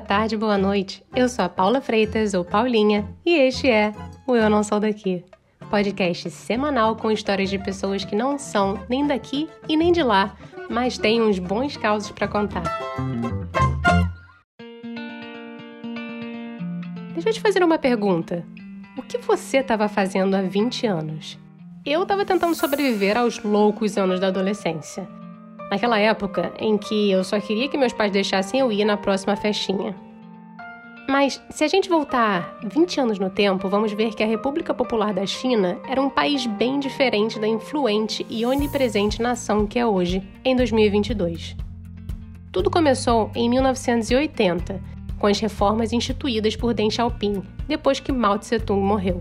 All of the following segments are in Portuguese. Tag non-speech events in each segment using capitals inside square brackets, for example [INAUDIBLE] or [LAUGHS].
boa tarde, boa noite. Eu sou a Paula Freitas, ou Paulinha, e este é o Eu Não Sou Daqui. Podcast semanal com histórias de pessoas que não são nem daqui e nem de lá, mas têm uns bons causos para contar. Deixa eu te fazer uma pergunta. O que você estava fazendo há 20 anos? Eu estava tentando sobreviver aos loucos anos da adolescência. Naquela época em que eu só queria que meus pais deixassem eu ir na próxima festinha. Mas se a gente voltar 20 anos no tempo, vamos ver que a República Popular da China era um país bem diferente da influente e onipresente nação que é hoje, em 2022. Tudo começou em 1980, com as reformas instituídas por Deng Xiaoping, depois que Mao Tse-tung morreu.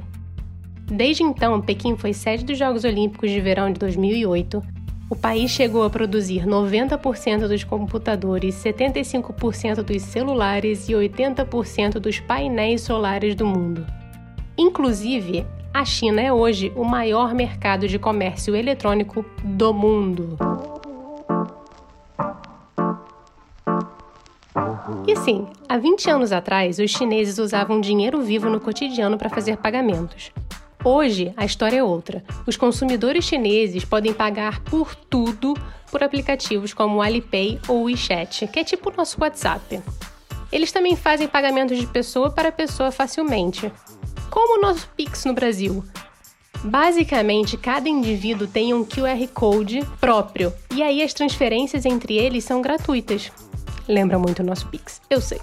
Desde então, Pequim foi sede dos Jogos Olímpicos de Verão de 2008, o país chegou a produzir 90% dos computadores, 75% dos celulares e 80% dos painéis solares do mundo. Inclusive, a China é hoje o maior mercado de comércio eletrônico do mundo. E sim, há 20 anos atrás, os chineses usavam dinheiro vivo no cotidiano para fazer pagamentos. Hoje, a história é outra. Os consumidores chineses podem pagar por tudo por aplicativos como o Alipay ou o WeChat, que é tipo o nosso WhatsApp. Eles também fazem pagamentos de pessoa para pessoa facilmente, como o nosso Pix no Brasil. Basicamente, cada indivíduo tem um QR Code próprio, e aí as transferências entre eles são gratuitas. Lembra muito o nosso Pix, eu sei.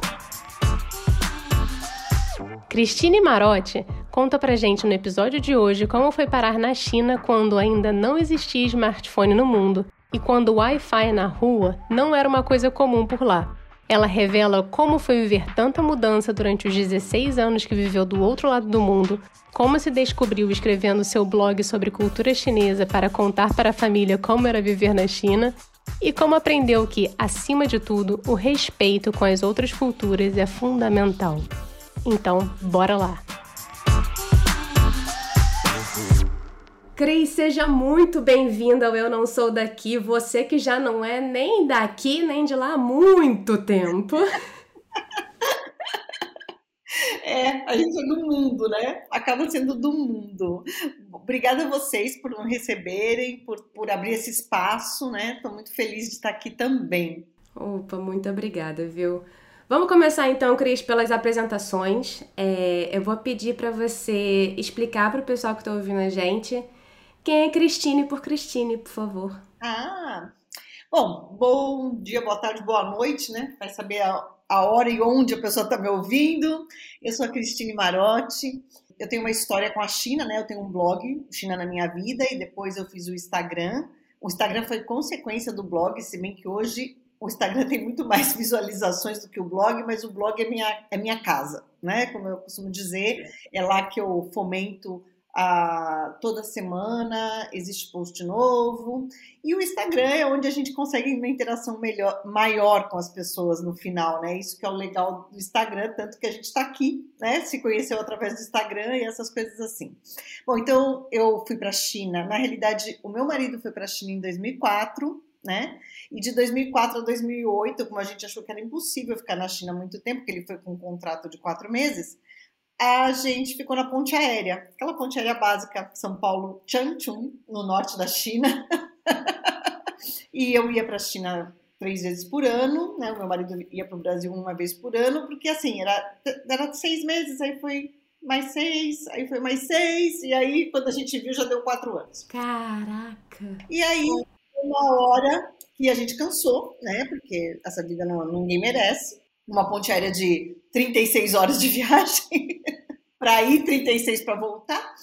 Cristine Marotti conta pra gente no episódio de hoje como foi parar na China quando ainda não existia smartphone no mundo e quando o Wi-Fi na rua não era uma coisa comum por lá. Ela revela como foi viver tanta mudança durante os 16 anos que viveu do outro lado do mundo, como se descobriu escrevendo seu blog sobre cultura chinesa para contar para a família como era viver na China e como aprendeu que, acima de tudo, o respeito com as outras culturas é fundamental. Então, bora lá! Cris, seja muito bem-vinda ao Eu Não Sou Daqui, você que já não é nem daqui nem de lá há muito tempo. [LAUGHS] É, a gente é do mundo, né? Acaba sendo do mundo. Obrigada a vocês por me receberem, por, por abrir esse espaço, né? Estou muito feliz de estar aqui também. Opa, muito obrigada, viu? Vamos começar então, Cris, pelas apresentações. É, eu vou pedir para você explicar para o pessoal que está ouvindo a gente quem é Cristine por Cristine, por favor. Ah, bom, bom dia, boa tarde, boa noite, né? Vai saber a, a hora e onde a pessoa está me ouvindo. Eu sou a Cristine Marotti. Eu tenho uma história com a China, né? Eu tenho um blog, China na Minha Vida, e depois eu fiz o Instagram. O Instagram foi consequência do blog, se bem que hoje o Instagram tem muito mais [LAUGHS] visualizações do que o blog, mas o blog é minha, é minha casa, né? Como eu costumo dizer, é lá que eu fomento toda semana, existe post novo. E o Instagram é onde a gente consegue uma interação melhor, maior com as pessoas no final, né? Isso que é o legal do Instagram, tanto que a gente está aqui, né? Se conheceu através do Instagram e essas coisas assim. Bom, então eu fui para a China. Na realidade, o meu marido foi para a China em 2004 né? E de 2004 a 2008, como a gente achou que era impossível ficar na China muito tempo, porque ele foi com um contrato de quatro meses, a gente ficou na ponte aérea, aquela ponte aérea básica, São Paulo Changchun, no norte da China. [LAUGHS] e eu ia para a China três vezes por ano, né? O meu marido ia para o Brasil uma vez por ano, porque assim, era, era seis meses, aí foi mais seis, aí foi mais seis, e aí quando a gente viu já deu quatro anos. Caraca! E aí uma hora que a gente cansou, né? Porque essa vida não, ninguém merece. Uma ponte aérea de 36 horas de [LAUGHS] viagem para ir, 36 para voltar.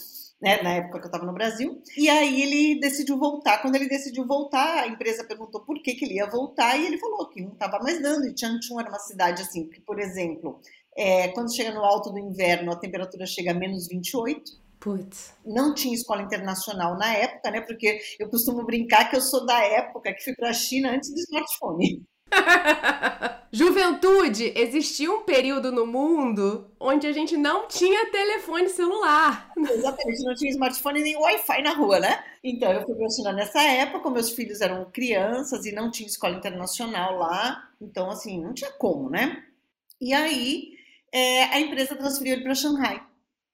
Né, na época que eu estava no Brasil. E aí ele decidiu voltar. Quando ele decidiu voltar, a empresa perguntou por que, que ele ia voltar e ele falou que não estava mais dando. E Changchun era uma cidade assim, que, por exemplo, é, quando chega no alto do inverno, a temperatura chega a menos 28. Putz. Não tinha escola internacional na época, né? Porque eu costumo brincar que eu sou da época que fui para a China antes do smartphone. [LAUGHS] Juventude, existia um período no mundo onde a gente não tinha telefone celular. Exatamente, não tinha smartphone nem Wi-Fi na rua, né? Então eu fui para nessa época, meus filhos eram crianças e não tinha escola internacional lá, então assim, não tinha como, né? E aí é, a empresa transferiu ele para Xangai.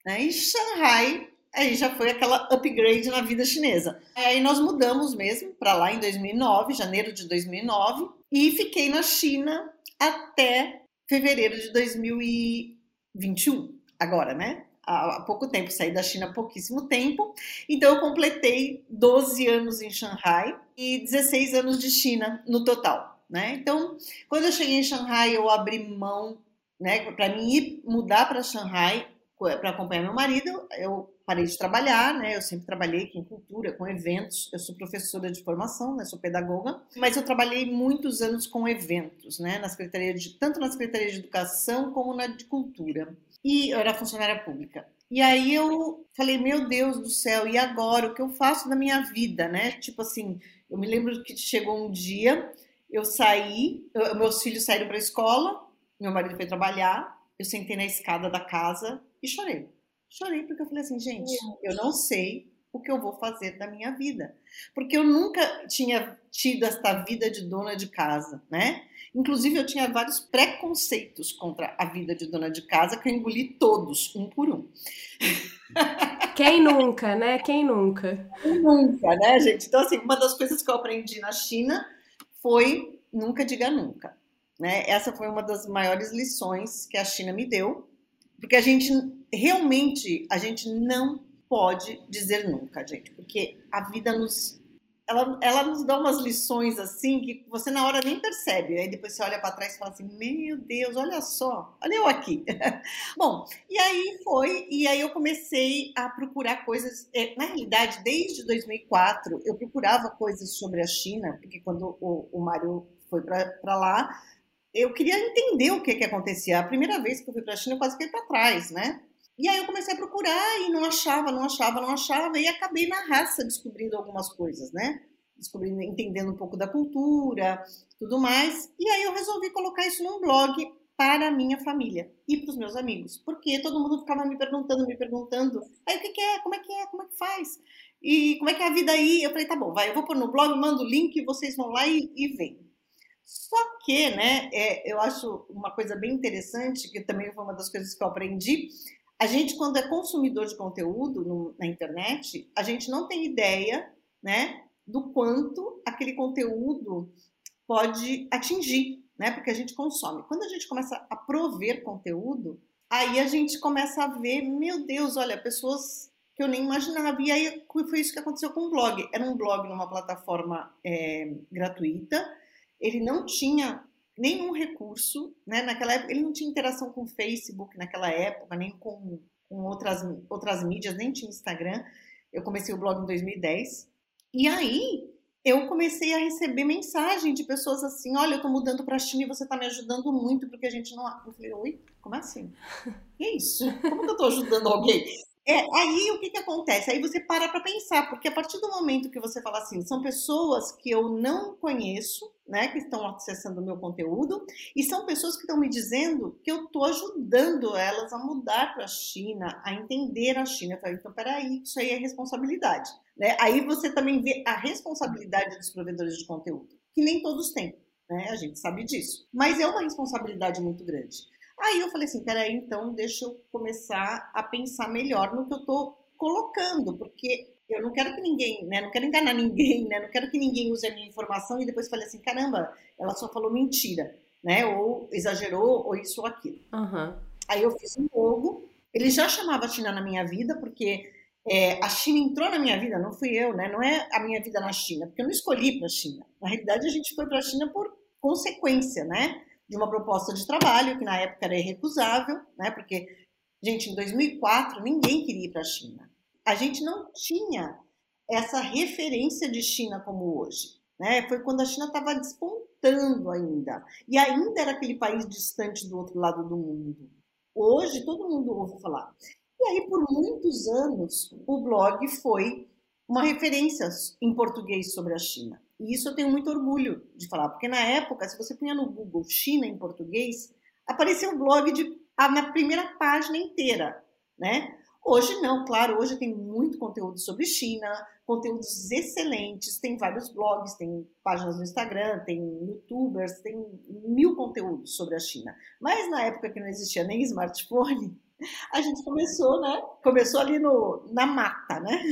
Né? E Xangai aí já foi aquela upgrade na vida chinesa. Aí nós mudamos mesmo para lá em 2009, janeiro de 2009, e fiquei na China até fevereiro de 2021, agora, né? Há pouco tempo, saí da China há pouquíssimo tempo. Então, eu completei 12 anos em Xangai e 16 anos de China no total, né? Então, quando eu cheguei em Xangai, eu abri mão, né? Para mim ir mudar para Xangai, para acompanhar meu marido, eu parei de trabalhar, né? Eu sempre trabalhei com cultura, com eventos. Eu sou professora de formação, né? Sou pedagoga, mas eu trabalhei muitos anos com eventos, né? Na secretaria de tanto na secretaria de educação como na de cultura. E eu era funcionária pública. E aí eu falei, meu Deus do céu, e agora o que eu faço da minha vida, né? Tipo assim, eu me lembro que chegou um dia, eu saí, eu, meus filhos saíram para a escola, meu marido foi trabalhar, eu sentei na escada da casa e chorei Chorei porque eu falei assim, gente, eu não sei o que eu vou fazer da minha vida. Porque eu nunca tinha tido esta vida de dona de casa, né? Inclusive, eu tinha vários preconceitos contra a vida de dona de casa que eu engoli todos, um por um. Quem nunca, né? Quem nunca? Quem nunca, né, gente? Então, assim, uma das coisas que eu aprendi na China foi nunca diga nunca. Né? Essa foi uma das maiores lições que a China me deu, porque a gente realmente a gente não pode dizer nunca, gente, porque a vida nos ela, ela nos dá umas lições assim que você na hora nem percebe. Aí depois você olha para trás e fala assim: Meu Deus, olha só, olha eu aqui. [LAUGHS] Bom, e aí foi, e aí eu comecei a procurar coisas. É, na realidade, desde 2004, eu procurava coisas sobre a China, porque quando o, o Mário foi para lá, eu queria entender o que, que acontecia. A primeira vez que eu fui para a China, eu quase fiquei para trás, né? E aí eu comecei a procurar e não achava, não achava, não achava, e acabei na raça descobrindo algumas coisas, né? Descobrindo, entendendo um pouco da cultura, tudo mais. E aí eu resolvi colocar isso num blog para a minha família e para os meus amigos, porque todo mundo ficava me perguntando, me perguntando, aí o que, que, é, como é que é, como é que faz, e como é que é a vida aí? Eu falei, tá bom, vai, eu vou pôr no blog, mando o link, vocês vão lá e, e veem. Só que, né, é, eu acho uma coisa bem interessante, que também foi uma das coisas que eu aprendi, a gente, quando é consumidor de conteúdo no, na internet, a gente não tem ideia, né, do quanto aquele conteúdo pode atingir, né, porque a gente consome. Quando a gente começa a prover conteúdo, aí a gente começa a ver, meu Deus, olha, pessoas que eu nem imaginava. E aí foi isso que aconteceu com o blog. Era um blog numa plataforma é, gratuita, ele não tinha nenhum recurso, né? Naquela época ele não tinha interação com o Facebook naquela época, nem com, com outras, outras mídias, nem tinha Instagram. Eu comecei o blog em 2010. E aí eu comecei a receber mensagem de pessoas assim: olha, eu tô mudando para a China e você tá me ajudando muito, porque a gente não. Eu falei, oi, como assim? Que isso? Como que eu tô ajudando alguém? É, aí o que, que acontece? Aí você para para pensar, porque a partir do momento que você fala assim, são pessoas que eu não conheço, né, que estão acessando o meu conteúdo, e são pessoas que estão me dizendo que eu estou ajudando elas a mudar para a China, a entender a China. Eu falei, então peraí, isso aí é responsabilidade. Né? Aí você também vê a responsabilidade dos provedores de conteúdo, que nem todos têm. Né? A gente sabe disso. Mas é uma responsabilidade muito grande. Aí eu falei assim, peraí, então deixa eu começar a pensar melhor no que eu estou colocando, porque eu não quero que ninguém, né, não quero enganar ninguém, né, não quero que ninguém use a minha informação e depois fale assim, caramba, ela só falou mentira, né, ou exagerou, ou isso ou aquilo. Uhum. Aí eu fiz um logo, ele já chamava a China na minha vida, porque é, a China entrou na minha vida, não fui eu, né, não é a minha vida na China, porque eu não escolhi para a China. Na realidade, a gente foi para a China por consequência, né, de uma proposta de trabalho, que na época era irrecusável, né? Porque, gente, em 2004 ninguém queria ir para a China. A gente não tinha essa referência de China como hoje. Né? Foi quando a China estava despontando ainda. E ainda era aquele país distante do outro lado do mundo. Hoje todo mundo ouve falar. E aí, por muitos anos, o blog foi uma referência em português sobre a China. E isso eu tenho muito orgulho de falar, porque na época, se você punha no Google China em português, aparecia um blog de, na primeira página inteira, né? Hoje não, claro, hoje tem muito conteúdo sobre China, conteúdos excelentes, tem vários blogs, tem páginas no Instagram, tem youtubers, tem mil conteúdos sobre a China. Mas na época que não existia nem smartphone, [LAUGHS] a gente começou, né? Começou ali no, na mata, né?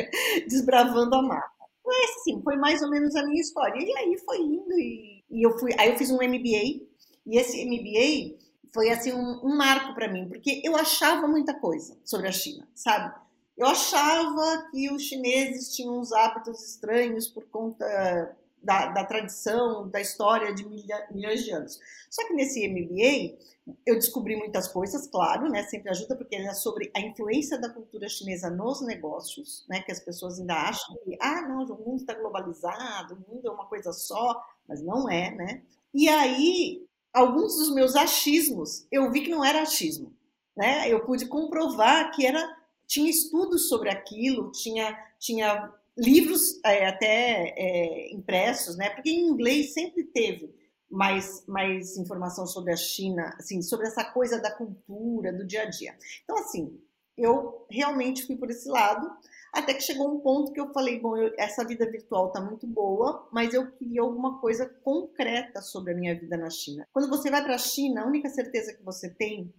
[LAUGHS] Desbravando a mata. Foi assim, foi mais ou menos a minha história. E aí foi indo e, e eu fui, aí eu fiz um MBA e esse MBA foi assim um, um marco para mim, porque eu achava muita coisa sobre a China, sabe? Eu achava que os chineses tinham uns hábitos estranhos por conta da, da tradição, da história de milha, milhões de anos. Só que nesse MBA eu descobri muitas coisas, claro, né? Sempre ajuda porque é sobre a influência da cultura chinesa nos negócios, né? Que as pessoas ainda acham que ah, não, o mundo está globalizado, o mundo é uma coisa só, mas não é, né? E aí alguns dos meus achismos eu vi que não era achismo, né? Eu pude comprovar que era tinha estudos sobre aquilo, tinha, tinha livros é, até é, impressos, né? Porque em inglês sempre teve mais, mais informação sobre a China, assim, sobre essa coisa da cultura, do dia a dia. Então, assim, eu realmente fui por esse lado, até que chegou um ponto que eu falei, bom, eu, essa vida virtual tá muito boa, mas eu queria alguma coisa concreta sobre a minha vida na China. Quando você vai para a China, a única certeza que você tem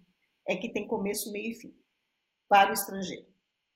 é que tem começo, meio e fim para o estrangeiro,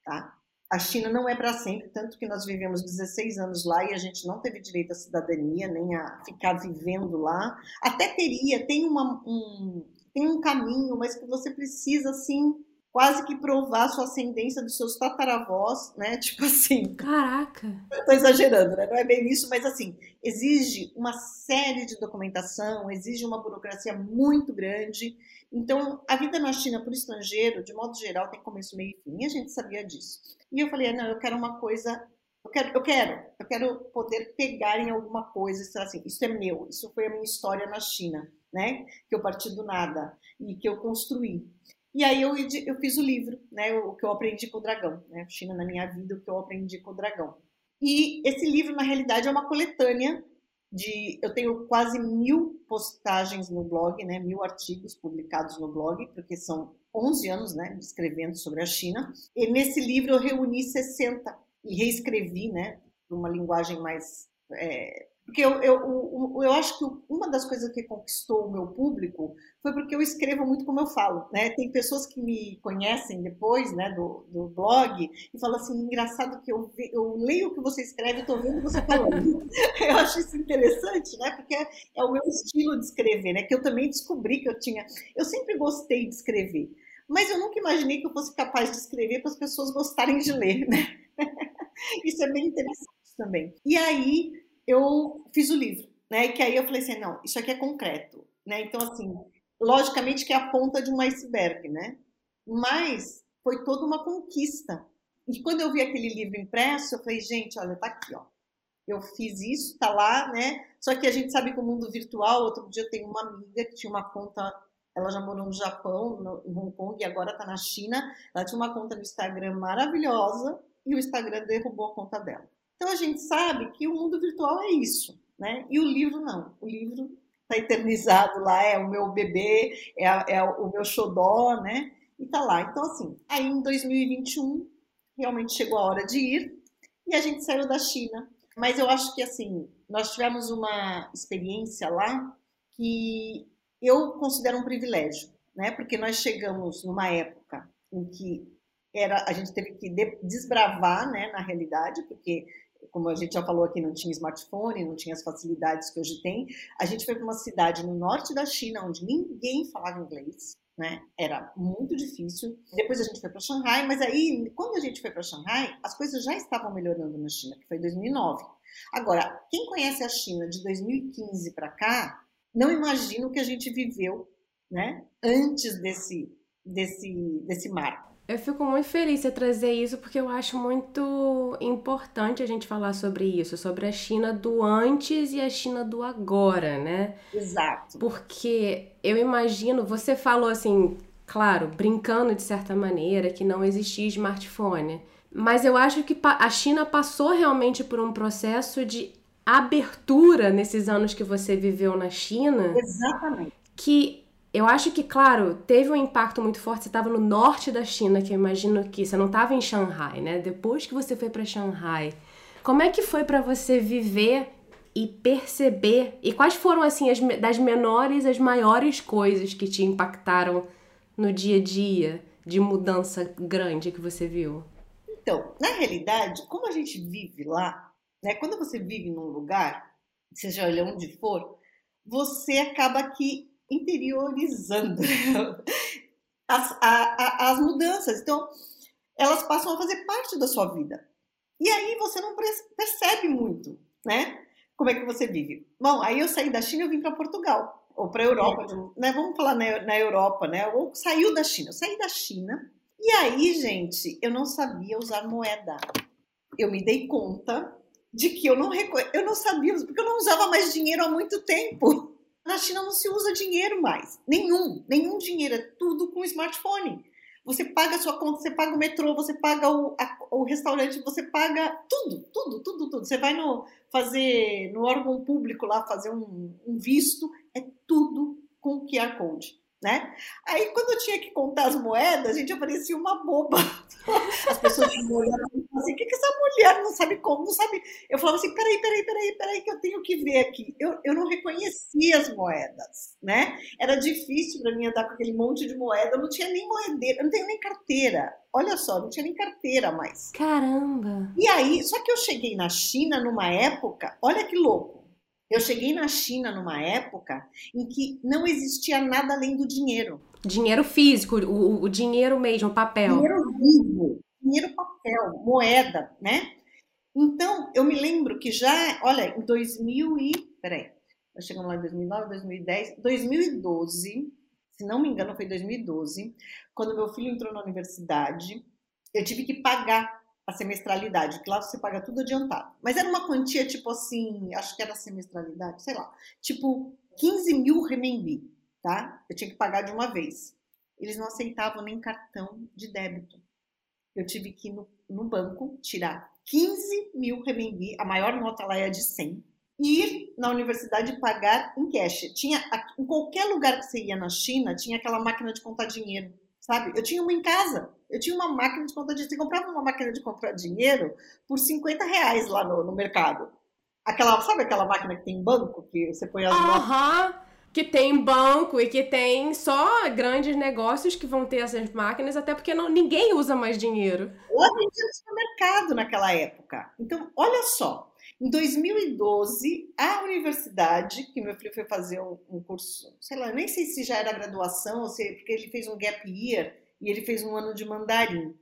tá? A China não é para sempre, tanto que nós vivemos 16 anos lá e a gente não teve direito à cidadania, nem a ficar vivendo lá. Até teria, tem, uma, um, tem um caminho, mas que você precisa, assim, quase que provar a sua ascendência dos seus tataravós, né? [LAUGHS] Tipo assim. Caraca! Estou exagerando, né? Não é bem isso, mas assim, exige uma série de documentação, exige uma burocracia muito grande. Então, a vida na China para o estrangeiro, de modo geral, tem começo, meio e fim, e a gente sabia disso. E eu falei, não, eu quero uma coisa, eu quero, eu quero, eu quero poder pegar em alguma coisa, e assim, isso é meu, isso foi a minha história na China, né? Que eu parti do nada e que eu construí. E aí eu, eu fiz o livro, né? O que eu aprendi com o dragão, né? China na minha vida, o que eu aprendi com o dragão. E esse livro, na realidade, é uma coletânea de eu tenho quase mil postagens no blog, né, mil artigos publicados no blog, porque são 11 anos, né, escrevendo sobre a China. E nesse livro eu reuni 60 e reescrevi, né, uma linguagem mais é, porque eu, eu, eu, eu, acho que uma das coisas que conquistou o meu público foi porque eu escrevo muito como eu falo, né? Tem pessoas que me conhecem depois, né, do, do blog e falam assim, engraçado que eu, eu leio o que você escreve e estou vendo você falando. [LAUGHS] eu acho isso interessante, né? Porque é, é, o meu estilo de escrever, né? Que eu também descobri que eu tinha... Eu sempre gostei de escrever, mas eu nunca imaginei que eu fosse capaz de escrever para as pessoas gostarem de ler, né? [LAUGHS] isso é bem interessante também. E aí eu fiz o livro, né? E que aí eu falei assim, não, isso aqui é concreto, né? Então, assim, logicamente que é a ponta de um iceberg, né? Mas foi toda uma conquista. E quando eu vi aquele livro impresso, eu falei, gente, olha, tá aqui, ó. Eu fiz isso, tá lá, né? Só que a gente sabe que o mundo virtual, outro dia eu tenho uma amiga que tinha uma conta, ela já morou no Japão, no, em Hong Kong, e agora tá na China. Ela tinha uma conta no Instagram maravilhosa e o Instagram derrubou a conta dela. Então a gente sabe que o mundo virtual é isso, né? E o livro não. O livro está eternizado lá, é o meu bebê, é, é o meu xodó, né? E tá lá. Então, assim, aí em 2021 realmente chegou a hora de ir e a gente saiu da China. Mas eu acho que, assim, nós tivemos uma experiência lá que eu considero um privilégio, né? Porque nós chegamos numa época em que era, a gente teve que desbravar, né, na realidade, porque como a gente já falou aqui, não tinha smartphone, não tinha as facilidades que hoje tem. A gente foi para uma cidade no norte da China, onde ninguém falava inglês, né? Era muito difícil. Depois a gente foi para Xangai, mas aí, quando a gente foi para Xangai, as coisas já estavam melhorando na China, que foi em 2009. Agora, quem conhece a China de 2015 para cá, não imagina o que a gente viveu, né? Antes desse, desse, desse marco. Eu fico muito feliz de trazer isso porque eu acho muito importante a gente falar sobre isso, sobre a China do antes e a China do agora, né? Exato. Porque eu imagino, você falou assim, claro, brincando de certa maneira, que não existia smartphone. Mas eu acho que a China passou realmente por um processo de abertura nesses anos que você viveu na China. Exatamente. Que Eu acho que, claro, teve um impacto muito forte. Você estava no norte da China, que eu imagino que você não estava em Shanghai, né? Depois que você foi para Shanghai, como é que foi para você viver e perceber? E quais foram assim as das menores as maiores coisas que te impactaram no dia a dia de mudança grande que você viu? Então, na realidade, como a gente vive lá, né? Quando você vive num lugar, seja onde for, você acaba aqui interiorizando [LAUGHS] as, a, a, as mudanças. Então, elas passam a fazer parte da sua vida. E aí você não percebe muito, né? Como é que você vive. Bom, aí eu saí da China e vim para Portugal, ou para a Europa, né? Vamos falar na, na Europa, né? Ou saiu da China. Eu saí da China. E aí, gente, eu não sabia usar moeda. Eu me dei conta de que eu não, eu não sabia, porque eu não usava mais dinheiro há muito tempo. Na China não se usa dinheiro mais. Nenhum. Nenhum dinheiro. É tudo com smartphone. Você paga a sua conta, você paga o metrô, você paga o, a, o restaurante, você paga tudo, tudo, tudo, tudo. Você vai no fazer no órgão público lá fazer um, um visto, é tudo com QR Code né? Aí quando eu tinha que contar as moedas, a gente aparecia uma boba. [LAUGHS] As pessoas me olhavam assim, o que, que essa mulher não sabe como, não sabe? Eu falava assim, peraí, peraí, peraí, peraí, que eu tenho que ver aqui. Eu, eu não reconhecia as moedas, né? Era difícil para mim andar com aquele monte de moeda, eu não tinha nem moedeira, eu não tenho nem carteira. Olha só, não tinha nem carteira mais. Caramba! E aí, só que eu cheguei na China numa época, olha que louco, eu cheguei na China numa época em que não existia nada além do dinheiro. Dinheiro físico, o, o dinheiro mesmo, papel. Dinheiro vivo, dinheiro papel, moeda, né? Então, eu me lembro que já, olha, em 2000 e... Peraí, nós chegamos lá em 2009, 2010, 2012, se não me engano foi 2012, quando meu filho entrou na universidade, eu tive que pagar a semestralidade, que lá você paga tudo adiantado. Mas era uma quantia tipo assim, acho que era semestralidade, sei lá, tipo 15 mil renminbi, tá? Eu tinha que pagar de uma vez. Eles não aceitavam nem cartão de débito. Eu tive que ir no, no banco tirar 15 mil renminbi, a maior nota lá é de 100, e ir na universidade pagar em cash. Tinha, em qualquer lugar que você ia na China, tinha aquela máquina de contar dinheiro sabe? Eu tinha uma em casa. Eu tinha uma máquina de contar dinheiro. Você comprava uma máquina de comprar dinheiro por 50 reais lá no, no mercado. Aquela, sabe aquela máquina que tem banco, que você põe as uh -huh. Que tem banco e que tem só grandes negócios que vão ter essas máquinas, até porque não, ninguém usa mais dinheiro. Vendia no supermercado naquela época. Então, olha só, em 2012, a universidade, que meu filho foi fazer um, um, curso, sei lá, nem sei se já era graduação, ou se, porque ele fez um gap year e ele fez um ano de mandarim,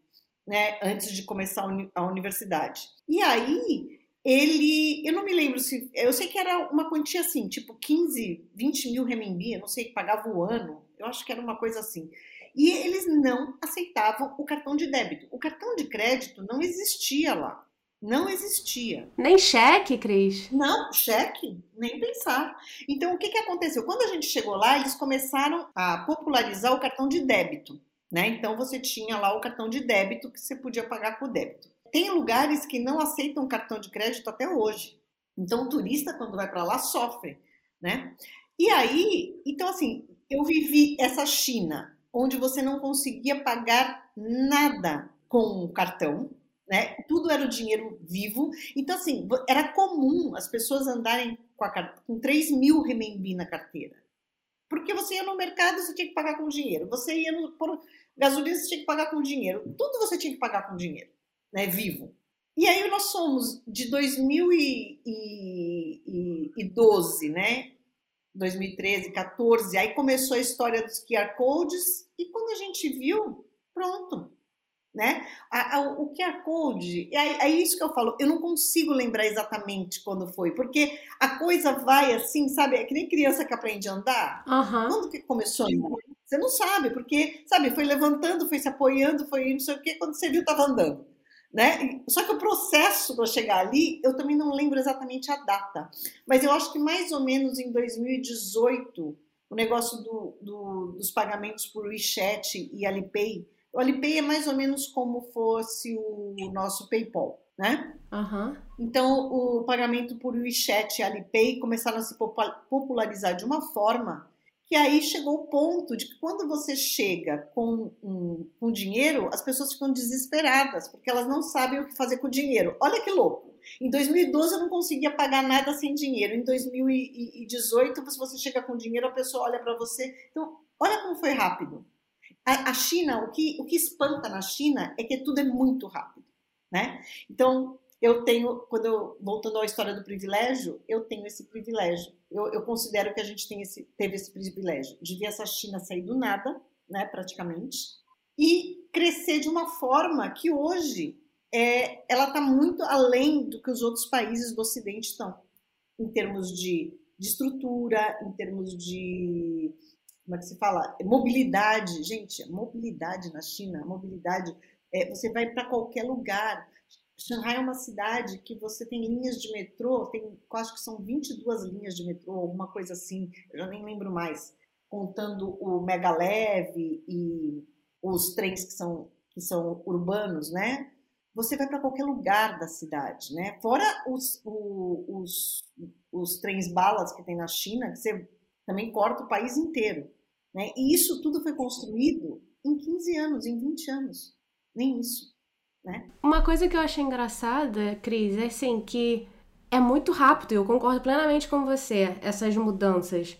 né, antes de começar a universidade. E aí, ele, eu não me lembro se, eu sei que era uma quantia assim, tipo 15, 20 mil renminbi, eu não sei, pagava o ano, eu acho que era uma coisa assim. E eles não aceitavam o cartão de débito. O cartão de crédito não existia lá. Não existia. Nem cheque, Cris? Não, cheque, nem pensar. Então, o que, que aconteceu? Quando a gente chegou lá, eles começaram a popularizar o cartão de débito. Né? Então, você tinha lá o cartão de débito que você podia pagar com débito. Tem lugares que não aceitam cartão de crédito até hoje. Então, o turista, quando vai para lá, sofre. Né? E aí, então, assim, eu vivi essa China, onde você não conseguia pagar nada com o cartão, né? Tudo era o dinheiro vivo. Então, assim, era comum as pessoas andarem com, a, com 3 mil renminbi na carteira. Porque você ia no mercado, você tinha que pagar com dinheiro. Você ia no por gasolina, você tinha que pagar com dinheiro. Tudo você tinha que pagar com dinheiro, né? Vivo. E aí nós somos de 2012, né? 2013, 14, aí começou a história dos QR Codes, e quando a gente viu, pronto, né? A, a, o QR Code, é, é, isso que eu falo, eu não consigo lembrar exatamente quando foi, porque a coisa vai assim, sabe? É que nem criança que aprende a andar. Uhum. Quando que começou a andar? Você não sabe, porque, sabe, foi levantando, foi se apoiando, foi não sei o quê, quando você viu, estava andando. Né? Só que o processo para chegar ali, eu também não lembro exatamente a data, mas eu acho que mais ou menos em 2018, o negócio do, do, dos pagamentos por WeChat e Alipay o Alipay é mais ou menos como fosse o nosso PayPal, né? Uhum. Então, o pagamento por WeChat e Alipay começaram a se popularizar de uma forma que aí chegou o ponto de que quando você chega com um, um dinheiro, as pessoas ficam desesperadas, porque elas não sabem o que fazer com o dinheiro. Olha que louco! Em 2012 eu não conseguia pagar nada sem dinheiro. Em 2018, se você chega com dinheiro, a pessoa olha para você. Então, olha como foi rápido. A, a China, o que, o que espanta na China é que tudo é muito rápido, né? Então, eu tenho, quando eu, voltando à história do privilégio, eu tenho esse privilégio. Eu, eu considero que a gente tem esse, teve esse privilégio de ver essa China sair do nada, né, praticamente, e crescer de uma forma que hoje é, ela está muito além do que os outros países do Ocidente estão, em termos de, de estrutura, em termos de como é que se fala? Mobilidade, gente, mobilidade na China, mobilidade, é, você vai para qualquer lugar. Xangai é uma cidade que você tem linhas de metrô, tem, acho que são 22 linhas de metrô, alguma coisa assim, eu já nem lembro mais, contando o Mega Leve e os trens que são, que são urbanos, né? Você vai para qualquer lugar da cidade, né? Fora os, os, os trens balas que tem na China, que você também corta o país inteiro, né? E isso tudo foi construído em 15 anos, em 20 anos, nem isso. Né? Uma coisa que eu achei engraçada, Cris, é assim que é muito rápido, eu concordo plenamente com você, essas mudanças.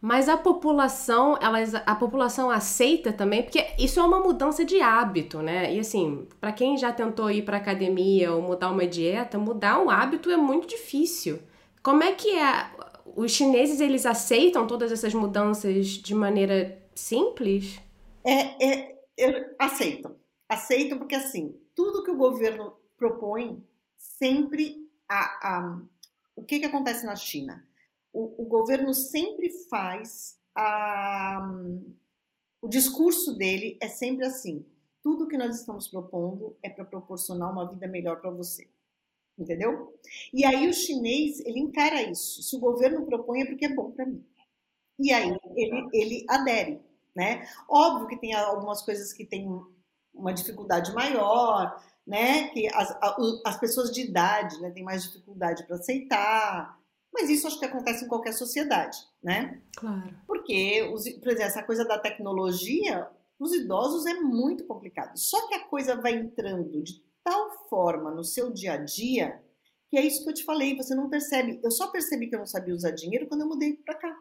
Mas a população, elas, a população aceita também, porque isso é uma mudança de hábito, né? E assim, para quem já tentou ir para academia ou mudar uma dieta, mudar um hábito é muito difícil. Como é que é? Os chineses eles aceitam todas essas mudanças de maneira simples? É, é, aceitam, aceitam porque assim tudo que o governo propõe, sempre a, a o que, que acontece na China? O, o governo sempre faz a, o discurso dele é sempre assim: tudo que nós estamos propondo é para proporcionar uma vida melhor para você. Entendeu? E aí o chinês, ele encara isso. Se o governo propõe é porque é bom para mim. E aí ele, ele adere, né? Óbvio que tem algumas coisas que tem uma dificuldade maior, né? Que as, as pessoas de idade né, têm mais dificuldade para aceitar. Mas isso acho que acontece em qualquer sociedade, né? Claro. Porque, por exemplo, essa coisa da tecnologia, os idosos é muito complicado. Só que a coisa vai entrando de tal forma no seu dia a dia que é isso que eu te falei, você não percebe. Eu só percebi que eu não sabia usar dinheiro quando eu mudei para cá.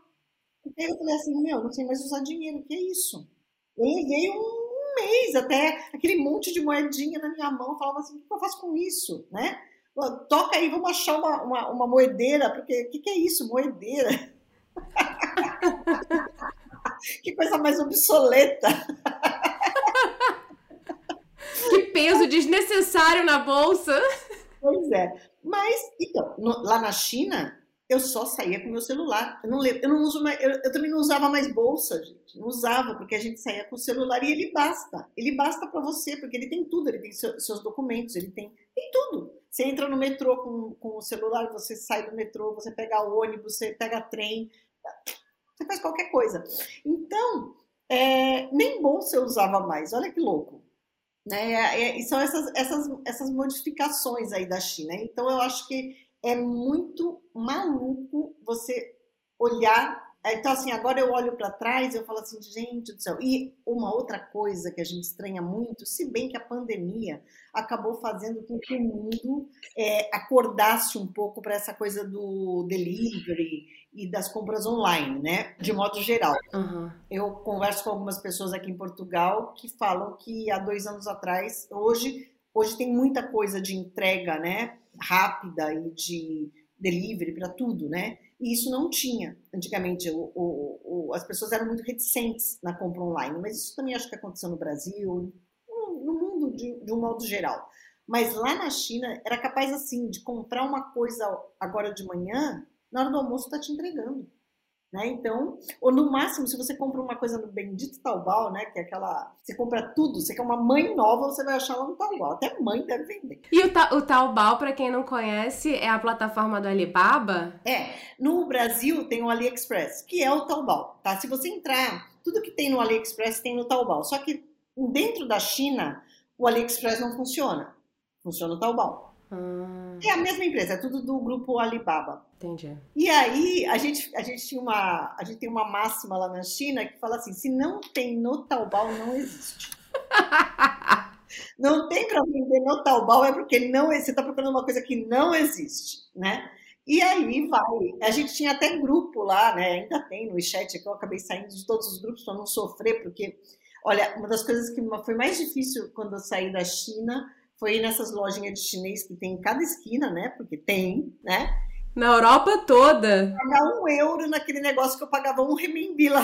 Porque aí eu falei assim, meu, não sei mais usar dinheiro, o que é isso? Eu levei um mês até aquele monte de moedinha na minha mão. Eu falava assim: o que eu faço com isso? Né? Toca aí, vamos achar uma, uma, uma moedeira, porque o que, que é isso, moedeira? [LAUGHS] que coisa mais obsoleta. [LAUGHS] que peso desnecessário na bolsa. Pois é. Mas, então, no, lá na China, eu só saía com meu celular. Eu não, eu não uso mais, eu, eu, também não usava mais bolsa, gente. Não usava, porque a gente saía com o celular e ele basta. Ele basta para você, porque ele tem tudo, ele tem seu, seus documentos, ele tem, tem tudo. Você entra no metrô com, com o celular, você sai do metrô, você pega ônibus, você pega trem, você faz qualquer coisa. Então, é, nem bolsa eu usava mais, olha que louco. Né? É, é, e são essas, essas, essas modificações aí da China. Então, eu acho que é muito maluco você olhar. Então, assim, agora eu olho para trás e eu falo assim, gente do céu. E uma outra coisa que a gente estranha muito, se bem que a pandemia acabou fazendo com que o mundo é, acordasse um pouco para essa coisa do delivery e das compras online, né? De modo geral. Uhum. Eu converso com algumas pessoas aqui em Portugal que falam que há dois anos atrás, hoje, hoje tem muita coisa de entrega, né? Rápida e de delivery para tudo, né? E isso não tinha. Antigamente, o, o, o, as pessoas eram muito reticentes na compra online, mas isso também acho que aconteceu no Brasil, no, no mundo de, de um modo geral. Mas lá na China, era capaz, assim, de comprar uma coisa agora de manhã, na hora do almoço está te entregando. Né? Então, ou no máximo, se você compra uma coisa no bendito Taobao, né? Que é aquela. Você compra tudo, você quer uma mãe nova, você vai achar lá no Taobao. Até mãe deve vender. E o, ta o Taobao, para quem não conhece, é a plataforma do Alibaba? É. No Brasil tem o AliExpress, que é o Taobao. Tá? Se você entrar, tudo que tem no AliExpress tem no Taobao. Só que dentro da China, o AliExpress não funciona. Funciona o Taobao. Ah, É a mesma empresa, é tudo do grupo Alibaba. entendi. E aí, a gente, a gente tinha uma, a gente tem uma máxima lá na China que fala assim: se não tem no Taobao, não existe. [LAUGHS] Não tem para vender no Taobao é porque não você está procurando uma coisa que não existe, né? E aí vai. A gente tinha até grupo lá, né? Ainda tem no chat que eu acabei saindo de todos os grupos para não sofrer, porque, olha, uma das coisas que foi mais difícil quando eu saí da China foi nessas lojinhas de chinês que tem em cada esquina, né? Porque tem, né? Na Europa toda. pagar um euro naquele negócio que eu pagava um renminbi lá.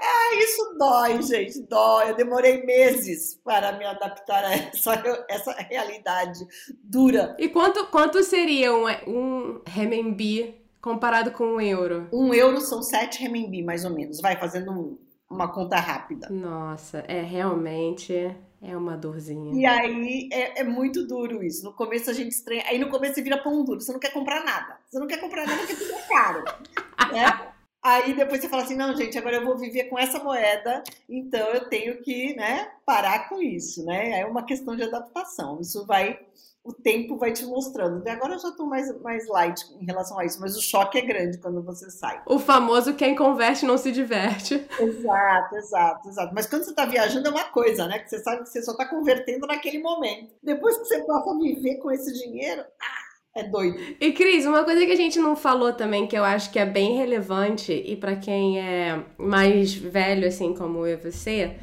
ah, [LAUGHS] isso dói, gente, dói. Eu demorei meses para me adaptar a essa, essa realidade dura. E quanto, quanto seria um, um renminbi comparado com um euro? Um euro são sete renminbi, mais ou menos. Vai fazendo um- uma conta rápida. Nossa, é realmente é uma dorzinha. E aí é, é muito duro isso. No começo a gente estranha. Aí no começo você vira pão duro. Você não quer comprar nada. Você não quer comprar nada porque tudo é caro. [LAUGHS] né? Aí depois você fala assim, não, gente, agora eu vou viver com essa moeda, então eu tenho que, né, parar com isso, né? É uma questão de adaptação. Isso vai, o tempo vai te mostrando. E agora eu já estou mais, mais light em relação a isso, mas o choque é grande quando você sai. O famoso quem converte não se diverte. Exato, exato, exato. Mas quando você está viajando é uma coisa, né? Que você sabe que você só está convertendo naquele momento. Depois que você passa a viver com esse dinheiro, ah, é doido. E Cris, uma coisa que a gente não falou também que eu acho que é bem relevante e pra quem é mais velho assim como eu e você,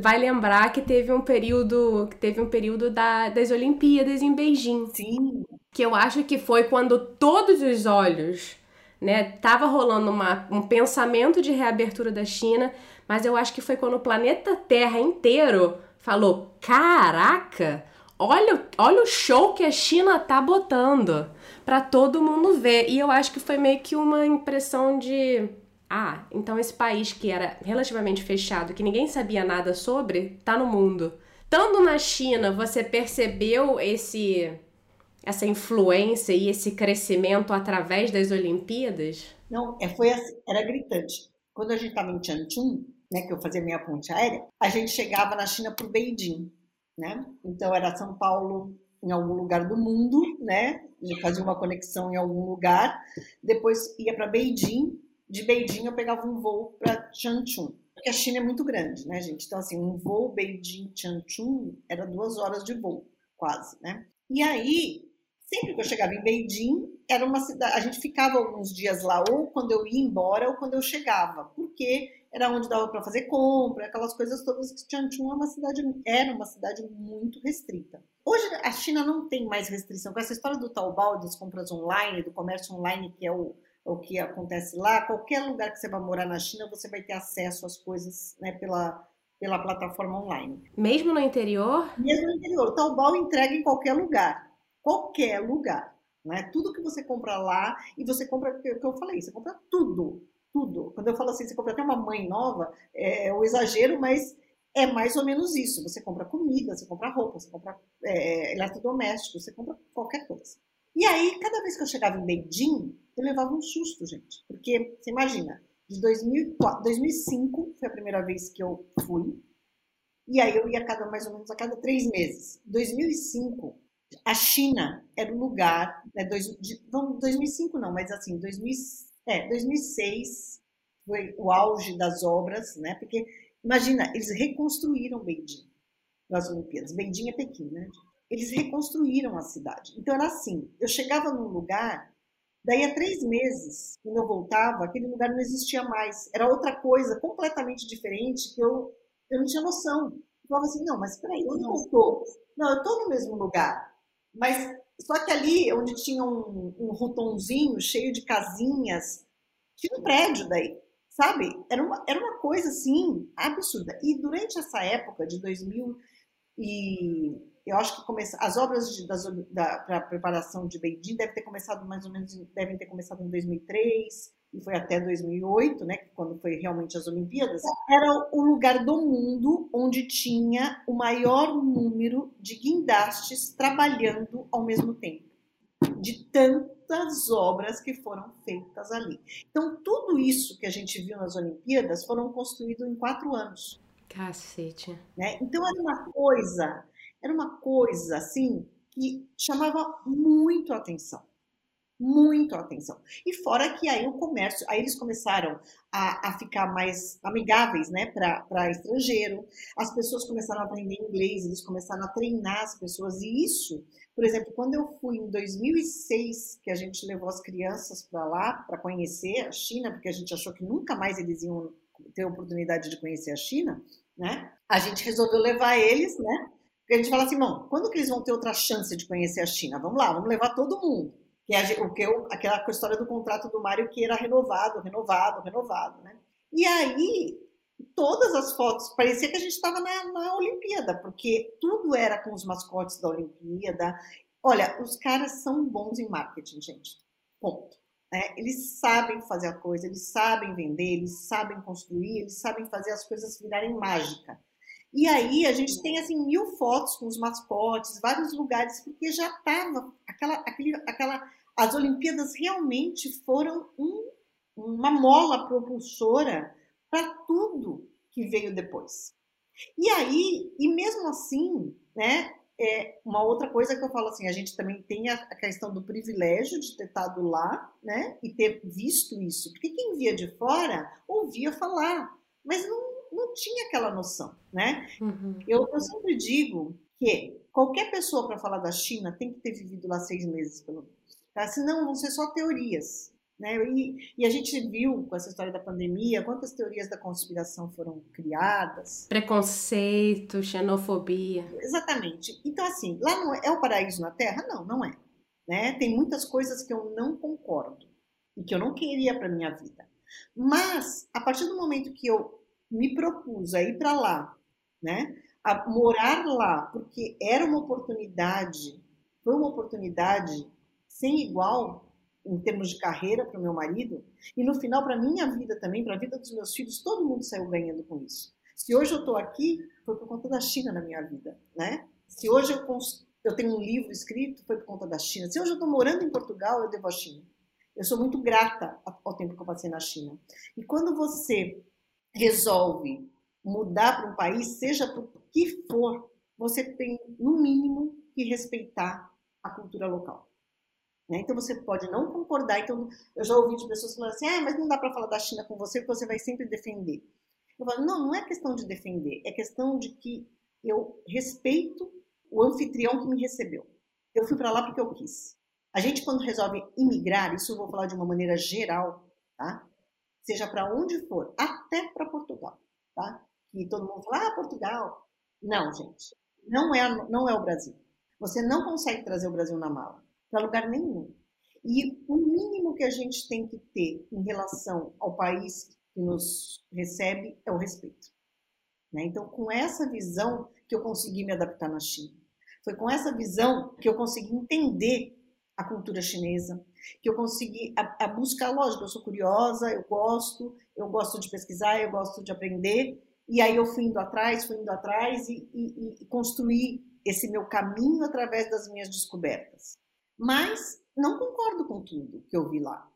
vai lembrar que teve um período, que teve um período da, das Olimpíadas em Beijing, Sim, que eu acho que foi quando todos os olhos, né, tava rolando uma, um pensamento de reabertura da China, mas eu acho que foi quando o planeta Terra inteiro falou: "Caraca, olha, olha o show que a China tá botando pra todo mundo ver". E eu acho que foi meio que uma impressão de ah, então esse país que era relativamente fechado, que ninguém sabia nada sobre, tá no mundo. Estando na China, você percebeu esse essa influência e esse crescimento através das Olimpíadas? Não, é, foi assim, era gritante. Quando a gente estava em Changchun, né, que eu fazia minha ponte aérea, a gente chegava na China por Beijing, né? Então era São Paulo em algum lugar do mundo, né? Gente fazia uma conexão em algum lugar, depois ia para Beijing, de Beijing eu pegava um voo para Changchun, porque a China é muito grande, né, gente? Então assim, um voo Beijing-Changchun era duas horas de voo, quase, né? E aí sempre que eu chegava em Beijing, era uma cidade. A gente ficava alguns dias lá, ou quando eu ia embora, ou quando eu chegava, porque era onde dava para fazer compra, aquelas coisas todas que Changchun é uma cidade, era uma cidade muito restrita. Hoje a China não tem mais restrição com essa história do Taobao, das compras online, do comércio online, que é o, o que acontece lá. Qualquer lugar que você vai morar na China, você vai ter acesso às coisas né, pela, pela plataforma online. Mesmo no interior? Mesmo no interior, o Taobao entrega em qualquer lugar qualquer lugar. Né? Tudo que você compra lá, e você compra, o que eu falei, você compra tudo, tudo. Quando eu falo assim, você compra até uma mãe nova, é o exagero, mas é mais ou menos isso. Você compra comida, você compra roupa, você compra é, eletrodoméstico, você compra qualquer coisa. E aí, cada vez que eu chegava em Beijing, eu levava um susto, gente. Porque, você imagina, de 2004, 2005 foi a primeira vez que eu fui, e aí eu ia cada, mais ou menos a cada três meses. 2005, a China era o lugar, né, dois, de, não, 2005 não, mas assim, 2000, é, 2006 foi o auge das obras, né? Porque imagina, eles reconstruíram Beijing nas Olimpíadas. Beijing é Pequim, né? Eles reconstruíram a cidade. Então era assim, eu chegava num lugar, daí a três meses, quando eu voltava, aquele lugar não existia mais. Era outra coisa completamente diferente que eu, eu não tinha noção. Eu falava assim, não, mas peraí, onde eu estou? Não, eu estou no mesmo lugar. Mas só que ali, onde tinha um, um rotonzinho cheio de casinhas, tinha um prédio daí, sabe? Era uma, era uma coisa assim absurda. E durante essa época de 2000 e eu acho que começa, as obras de, das, da pra preparação de Beijing devem ter começado mais ou menos devem ter começado em 2003 e foi até 2008, né, quando foi realmente as Olimpíadas, era o lugar do mundo onde tinha o maior número de guindastes trabalhando ao mesmo tempo, de tantas obras que foram feitas ali. Então, tudo isso que a gente viu nas Olimpíadas foram construídos em quatro anos. Cacete. Né? Então, era uma coisa Era uma coisa assim que chamava muito a atenção. Muito atenção. E fora que aí o comércio, aí eles começaram a, a ficar mais amigáveis, né, para estrangeiro, as pessoas começaram a aprender inglês, eles começaram a treinar as pessoas, e isso, por exemplo, quando eu fui em 2006, que a gente levou as crianças para lá, para conhecer a China, porque a gente achou que nunca mais eles iam ter oportunidade de conhecer a China, né, a gente resolveu levar eles, né, a gente fala assim, bom, quando que eles vão ter outra chance de conhecer a China? Vamos lá, vamos levar todo mundo que é o que eu, aquela história do contrato do Mário que era renovado, renovado, renovado, né? E aí todas as fotos parecia que a gente estava na, na Olimpíada, porque tudo era com os mascotes da Olimpíada. Olha, os caras são bons em marketing, gente. Ponto. É, eles sabem fazer a coisa, eles sabem vender, eles sabem construir, eles sabem fazer as coisas virarem mágica. E aí a gente tem assim mil fotos com os mascotes, vários lugares, porque já estava aquela, aquele, aquela, as Olimpíadas realmente foram um, uma mola propulsora para tudo que veio depois. E aí, e mesmo assim, né, é uma outra coisa que eu falo assim, a gente também tem a, a questão do privilégio de ter estado lá, né, e ter visto isso, porque quem via de fora ouvia falar, mas não não tinha aquela noção, né? Uhum. Eu, eu sempre digo que qualquer pessoa para falar da China tem que ter vivido lá seis meses, pelo menos. Tá? Senão vão ser só teorias. Né? E, e, a gente viu com essa história da pandemia quantas teorias da conspiração foram criadas. Preconceito, xenofobia. Exatamente. Então, assim, lá não é, é o paraíso na Terra? Não, não é. Né? Tem muitas coisas que eu não concordo e que eu não queria para minha vida. Mas, a partir do momento que eu me propus a ir para lá, né? A morar lá, porque era uma oportunidade, foi uma oportunidade sem igual em termos de carreira para o meu marido e no final para minha vida também, para a vida dos meus filhos, todo mundo saiu ganhando com isso. Se hoje eu estou aqui, foi por conta da China na minha vida, né? Se hoje eu, eu tenho um livro escrito, foi por conta da China. Se hoje eu estou morando em Portugal, eu devo à China. Eu sou muito grata ao tempo que eu passei na China. E quando você resolve mudar para um país, seja para que for, você tem, no mínimo, que respeitar a cultura local. Né? Então você pode não concordar. Então, eu já ouvi de pessoas falando assim: ah, mas não dá para falar da China com você porque você vai sempre defender. Eu falo: não, não é questão de defender, é questão de que eu respeito o anfitrião que me recebeu. Eu fui para lá porque eu quis. A gente, quando resolve imigrar, isso eu vou falar de uma maneira geral, tá? Seja para onde for, até para Portugal, tá? E todo mundo fala, ah, Portugal. Não, gente, não é, não é o Brasil. Você não consegue trazer o Brasil na mala, para lugar nenhum. E o mínimo que a gente tem que ter em relação ao país que nos recebe é o respeito. Né? Então, com essa visão que eu consegui me adaptar na China. Foi com essa visão que eu consegui entender a cultura chinesa, que eu consegui a, a buscar, lógico, eu sou curiosa, eu gosto, eu gosto de pesquisar, eu gosto de aprender, e aí eu fui indo atrás, fui indo atrás e, e, e construí esse meu caminho através das minhas descobertas. Mas não concordo com tudo que eu vi lá.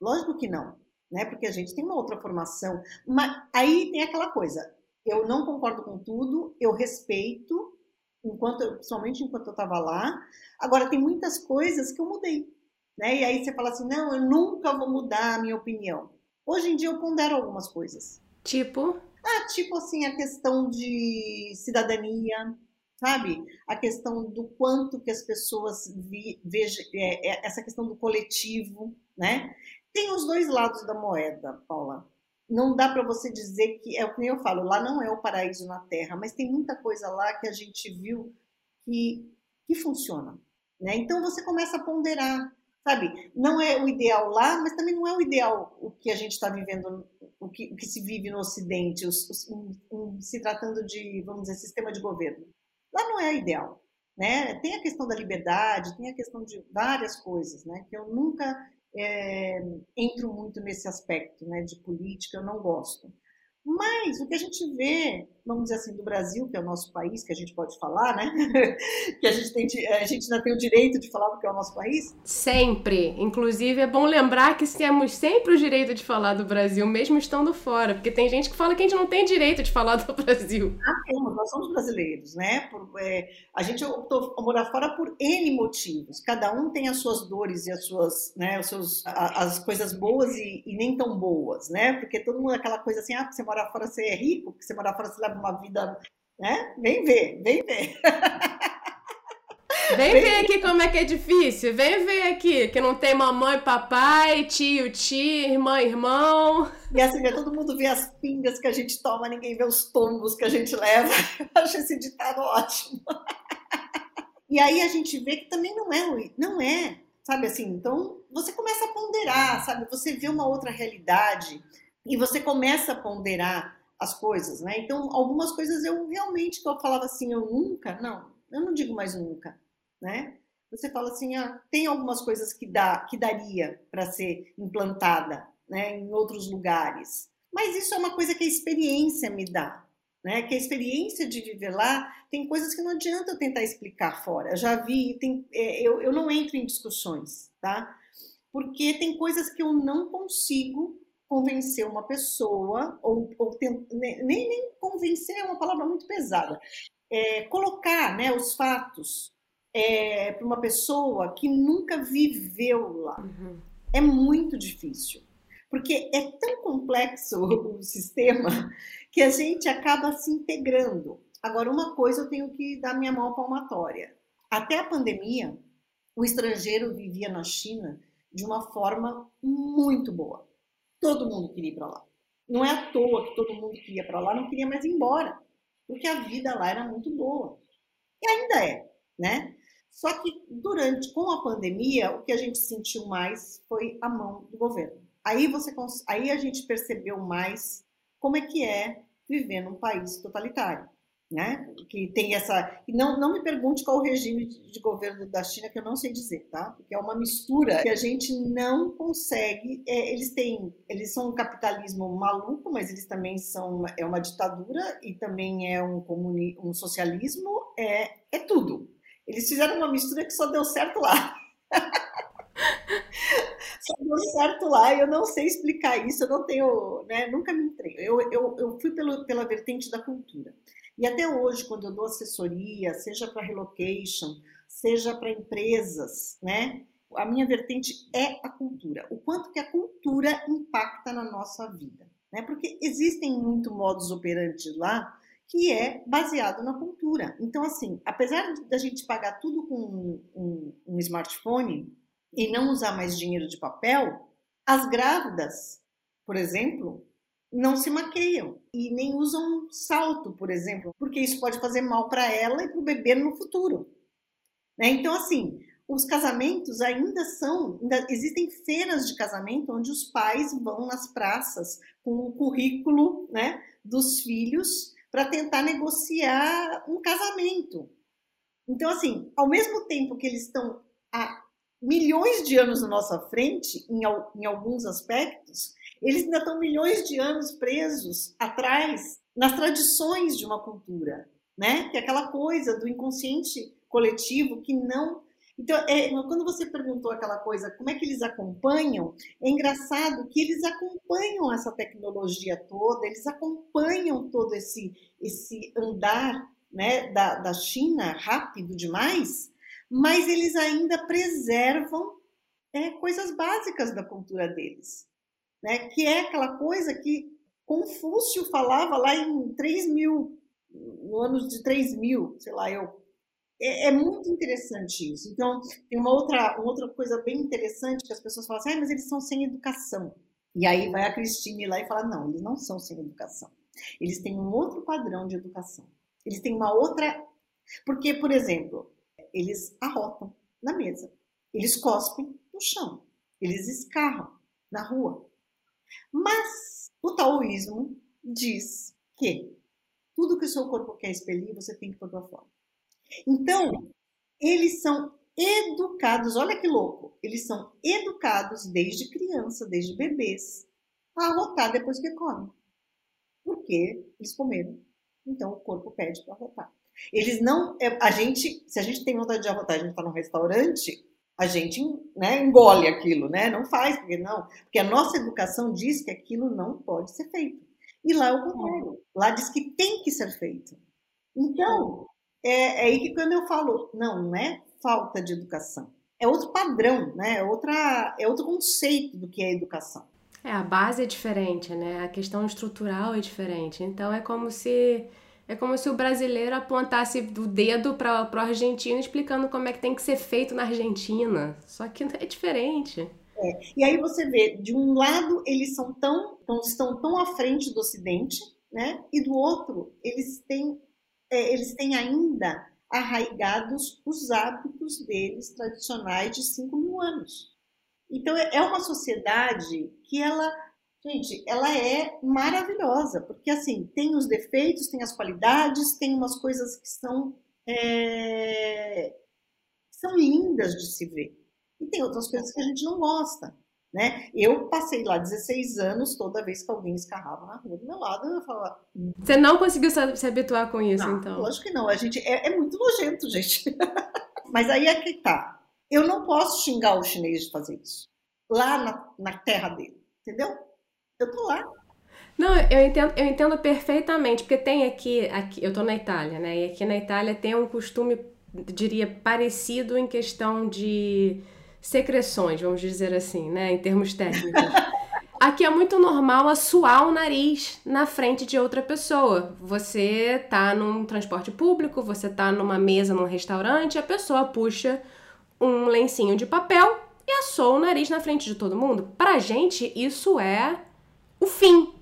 Lógico que não, né? Porque a gente tem uma outra formação. Mas aí tem aquela coisa, eu não concordo com tudo, eu respeito, enquanto, principalmente enquanto eu estava lá. Agora, tem muitas coisas que eu mudei. Né? E aí você fala assim: não, eu nunca vou mudar a minha opinião. Hoje em dia eu pondero algumas coisas. Tipo? Ah, tipo assim, a questão de cidadania, sabe? A questão do quanto que as pessoas vejam, é, é, essa questão do coletivo, né? Tem os dois lados da moeda, Paula não dá para você dizer que é o que eu falo, lá não é o paraíso na Terra, mas tem muita coisa lá que a gente viu que, que funciona. Né? Então você começa a ponderar, sabe? Não é o ideal lá, mas também não é o ideal o que a gente está vivendo, o que, o que, se vive no Ocidente, os, os, um, um, se tratando de, vamos dizer, sistema de governo. Lá não é ideal. Né? Tem a questão da liberdade, tem a questão de várias coisas, né? Que eu nunca é, entro muito nesse aspecto né, de política, eu não gosto. Mas o que a gente vê, vamos dizer assim, do Brasil, que é o nosso país, que a gente pode falar, né? [LAUGHS] que a gente, tem, a gente ainda tem o direito de falar porque é o nosso país? Sempre. Inclusive, é bom lembrar que temos sempre o direito de falar do Brasil, mesmo estando fora, porque tem gente que fala que a gente não tem direito de falar [LAUGHS] do Brasil. Ah, temos, nós somos brasileiros, né? Por, é, a gente optou por morar fora por N motivos. Cada um tem as suas dores e as suas, né, os seus, as coisas boas e, e nem tão boas, né? Porque todo mundo aquela coisa assim, ah, porque você mora fora você é rico, porque você mora fora você leva uma vida, né? Vem ver, vem ver. Vem, vem ver aqui como é que é difícil. Vem ver aqui que não tem mamãe, papai, tio, tia, irmã, irmão. E assim, né, todo mundo vê as pingas que a gente toma, ninguém vê os tombos que a gente leva. [LAUGHS] Eu acho esse ditado ótimo. E aí a gente vê que também não é ruim, não é, sabe assim? Então você começa a ponderar, sabe? Você vê uma outra realidade e você começa a ponderar as coisas, né? Então, algumas coisas eu realmente, que eu falava assim, eu nunca, não, eu não digo mais nunca, né? Você fala assim, ah, tem algumas coisas que dá, que daria para ser implantada, né, em outros lugares. Mas isso é uma coisa que a experiência me dá, né? Que a experiência de viver lá tem coisas que não adianta eu tentar explicar fora. Eu já vi, tem, é, eu, eu não entro em discussões, tá? Porque tem coisas que eu não consigo convencer uma pessoa, ou, ou nem, nem convencer é uma palavra muito pesada, é, colocar né, os fatos é, para uma pessoa que nunca viveu lá. Uhum. É muito difícil, porque é tão complexo [LAUGHS] o sistema que a gente acaba se integrando. Agora, uma coisa eu tenho que dar minha mão palmatória. Até a pandemia, o estrangeiro vivia na China de uma forma muito boa todo mundo queria ir para lá. Não é à toa que todo mundo que ia para lá não queria mais ir embora, porque a vida lá era muito boa. E ainda é, né? Só que durante, com a pandemia, o que a gente sentiu mais foi a mão do governo. Aí, você, aí a gente percebeu mais como é que é viver num país totalitário né? Que tem essa. E não, não me pergunte qual o regime de, de, governo da China, que eu não sei dizer, tá? Porque é uma mistura que a gente não consegue. É, eles têm. Eles são um capitalismo maluco, mas eles também são. É uma ditadura e também é um, comuni, um socialismo. É, é tudo. Eles fizeram uma mistura que só deu certo lá. [LAUGHS] só deu certo lá eu não sei explicar isso, eu não tenho, né, nunca me entrei. Eu, eu, eu fui pelo, pela vertente da cultura. E até hoje, quando eu dou assessoria, seja para relocation, seja para empresas, né? A minha vertente é a cultura. O quanto que a cultura impacta na nossa vida, né? Porque existem muito modos operantes lá que é baseado na cultura. Então, assim, apesar da gente pagar tudo com um, um, um smartphone e não usar mais dinheiro de papel, as grávidas, por exemplo, não se maqueiam e nem usam salto, por exemplo, porque isso pode fazer mal para ela e para o bebê no futuro. Né? Então, assim, os casamentos ainda são, ainda existem feiras de casamento onde os pais vão nas praças com o currículo né, dos filhos para tentar negociar um casamento. Então, assim, ao mesmo tempo que eles estão há milhões de anos na nossa frente, em, em alguns aspectos, eles ainda estão milhões de anos presos atrás nas tradições de uma cultura, né? Que é aquela coisa do inconsciente coletivo que não. Então, é, quando você perguntou aquela coisa, como é que eles acompanham? É engraçado que eles acompanham essa tecnologia toda, eles acompanham todo esse esse andar, né, da, da China rápido demais, mas eles ainda preservam é, coisas básicas da cultura deles né? que é aquela coisa que Confúcio falava lá em 3 mil, no ano de 3 mil, sei lá, eu. É, é, muito interessante isso. Então, tem uma outra, uma outra coisa bem interessante que as pessoas falam assim, ah, mas eles são sem educação. E aí vai a Cristine lá e fala, não, eles não são sem educação. Eles têm um outro padrão de educação. Eles têm uma outra... Porque, por exemplo, eles arrotam na mesa. Eles cospem no chão. Eles escarram na rua. Mas o taoísmo diz que tudo que o seu corpo quer expelir, você tem que pôr para fora. Então, eles são educados, olha que louco, eles são educados desde criança, desde bebês, a arrotar depois que comem. Porque eles comeram Então o corpo pede para arrotar. Eles não. É, a gente, se a gente tem vontade de arrotar, a gente está num restaurante, a gente né, engole aquilo, né? Não faz, porque não. Porque a nossa educação diz que aquilo não pode ser feito. E lá é o contrário. Lá diz que tem que ser feito. Então, é, é aí que quando eu falo, não, não é falta de educação. É outro padrão, né? É, outra, é outro conceito do que é educação. É, a base é diferente, né? A questão estrutural é diferente. Então é como se é como se o brasileiro apontasse o dedo para o argentino explicando como é que tem que ser feito na Argentina. Só que [LAUGHS] é diferente. É. E aí você vê, de um lado eles são tão, estão tão à frente do Ocidente, né? E do outro eles têm, é, eles têm ainda arraigados os hábitos deles tradicionais de 5 mil anos. Então é, é uma sociedade que ela Gente, ela é maravilhosa, porque assim, tem os defeitos, tem as qualidades, tem umas coisas que são, é, são lindas de se ver. E tem outras coisas que a gente não gosta. Né? Eu passei lá 16 anos, toda vez que alguém escarrava na rua do meu lado, eu falava. Hum. Você não conseguiu se habituar com isso, não, então? Lógico que não. A gente é, é muito nojento, [LAUGHS] gente. Mas aí é que tá. Eu não posso xingar o chinês de fazer isso. Lá na, na terra dele. Entendeu? Eu tô lá. Não, eu entendo, eu entendo perfeitamente, porque tem aqui, aqui, eu tô na Itália, né? E aqui na Itália tem um costume, diria, parecido em questão de secreções, vamos dizer assim, né? Em termos técnicos. [LAUGHS] Aqui é muito normal suar o nariz na frente de outra pessoa. Você tá num transporte público, você tá numa mesa num restaurante, a pessoa puxa um lencinho de papel e assou o nariz na frente de todo mundo. Pra gente, isso é o fim.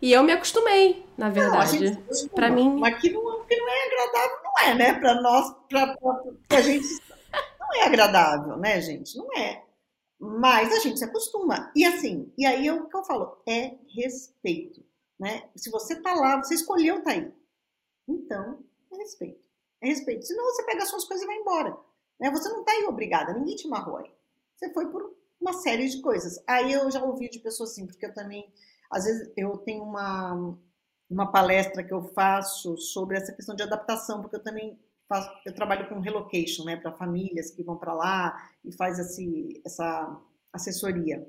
E eu me acostumei, na verdade. Para mim. Mas que não, que não é agradável, não é, né? Para nós, para a gente. Não é agradável, né, gente? Não é. Mas a gente se acostuma. E assim, e aí é o que eu falo, é respeito. Né? Se você tá lá, você escolheu estar tá aí. Então, é respeito. É respeito. Senão você pega as suas coisas e vai embora. Né? Você não tá aí obrigada, ninguém te marrou aí. Você foi por uma série de coisas. Aí eu já ouvi de pessoas assim, porque eu também, às vezes, eu tenho uma, uma palestra que eu faço sobre essa questão de adaptação, porque eu também faço, eu trabalho com relocation, né, para famílias que vão para lá e faz esse, essa assessoria.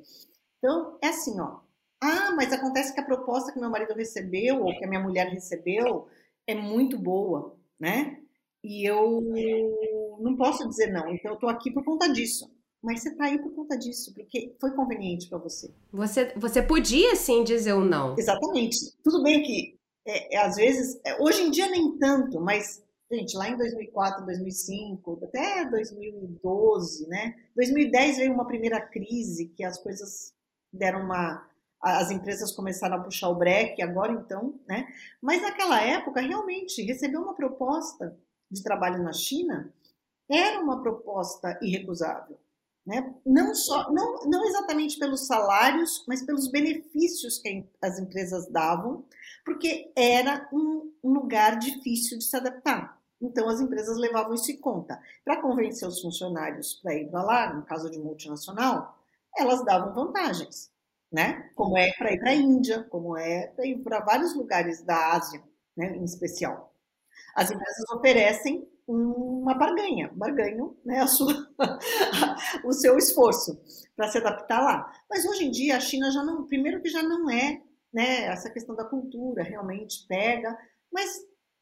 Então, é assim, ó. Ah, mas acontece que a proposta que meu marido recebeu ou que a minha mulher recebeu é muito boa, né? E eu não posso dizer não. Então, eu estou aqui por conta disso mas você está aí por conta disso, porque foi conveniente para você. você. Você podia sim dizer o não. Exatamente. Tudo bem que é, é, às vezes, é, hoje em dia nem tanto, mas gente, lá em 2004, 2005, até 2012, né? 2010 veio uma primeira crise que as coisas deram uma as empresas começaram a puxar o breque, agora então, né? Mas naquela época, realmente, receber uma proposta de trabalho na China era uma proposta irrecusável. Né? Não, só, não, não exatamente pelos salários, mas pelos benefícios que as empresas davam, porque era um, lugar difícil de se adaptar. Então, as empresas levavam isso em conta. Para convencer os funcionários para ir para lá, no caso de multinacional, elas davam vantagens, né? Como é para ir para a Índia, como é para ir para vários lugares da Ásia, né, em especial. As empresas oferecem uma barganha, barganho né, sua, [LAUGHS] o seu esforço para se adaptar lá. Mas hoje em dia a China já não, primeiro que já não é, né, essa questão da cultura realmente pega, mas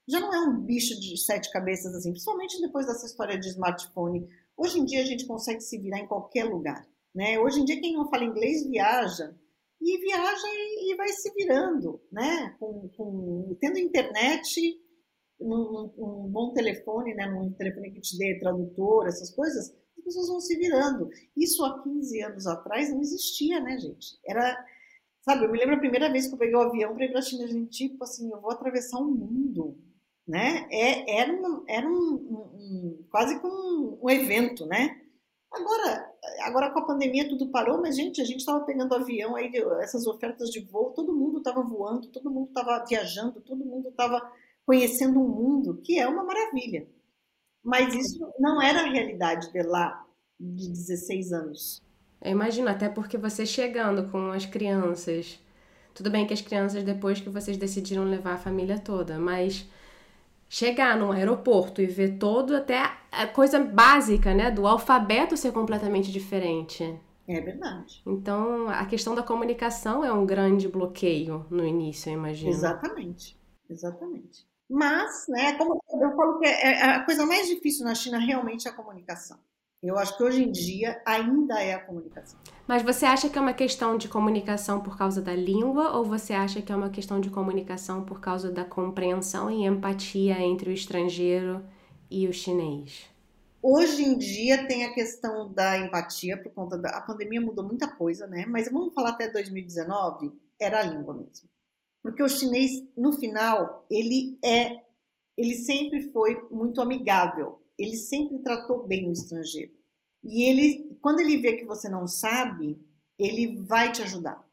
já não é um bicho de sete cabeças assim, principalmente depois dessa história de smartphone. Hoje em dia a gente consegue se virar em qualquer lugar, né? Hoje em dia quem não fala inglês viaja e viaja e, e vai se virando, né? Com, com, tendo internet num, num bom telefone, né, num telefone que te dê tradutor, essas coisas, as pessoas vão se virando. Isso há 15 anos atrás não existia, né, gente? Era, sabe, eu me lembro a primeira vez que eu peguei o avião para ir para a China, gente, tipo assim, eu vou atravessar o um mundo, né? É, era um, era um, um quase um, um evento, né? Agora, agora com a pandemia tudo parou, mas gente, a gente estava pegando avião aí, essas ofertas de voo, todo mundo estava voando, todo mundo estava viajando, todo mundo estava conhecendo um mundo que é uma maravilha. Mas isso não era a realidade de lá, de 16 anos. Eu imagino, até porque você chegando com as crianças Tudo bem que as crianças, depois que vocês decidiram levar a família toda, mas chegar num aeroporto e ver todo até a coisa básica, né, do alfabeto ser completamente diferente. É verdade. Então, a questão da comunicação é um grande bloqueio no início, eu imagino. Exatamente. Exatamente. Mas, né, como eu falo que é, é a coisa mais difícil na China realmente é a comunicação. Eu acho que hoje em dia ainda é a comunicação. Mas você acha que é uma questão de comunicação por causa da língua ou você acha que é uma questão de comunicação por causa da compreensão e empatia entre o estrangeiro e o chinês? Hoje em dia tem a questão da empatia por conta da a pandemia mudou muita coisa, né? Mas vamos falar até 2019, era a língua mesmo. Porque o chinês no final, ele é ele sempre foi muito amigável ele sempre tratou bem o estrangeiro. E ele, quando ele vê que você não sabe, ele vai te ajudar.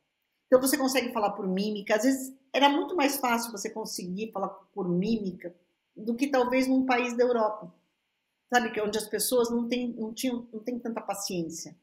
Então você consegue falar por mímica. Às vezes era muito mais fácil você conseguir falar por mímica do que talvez num país da Europa, sabe que é onde as pessoas não têm, não tinham, não têm tanta paciência.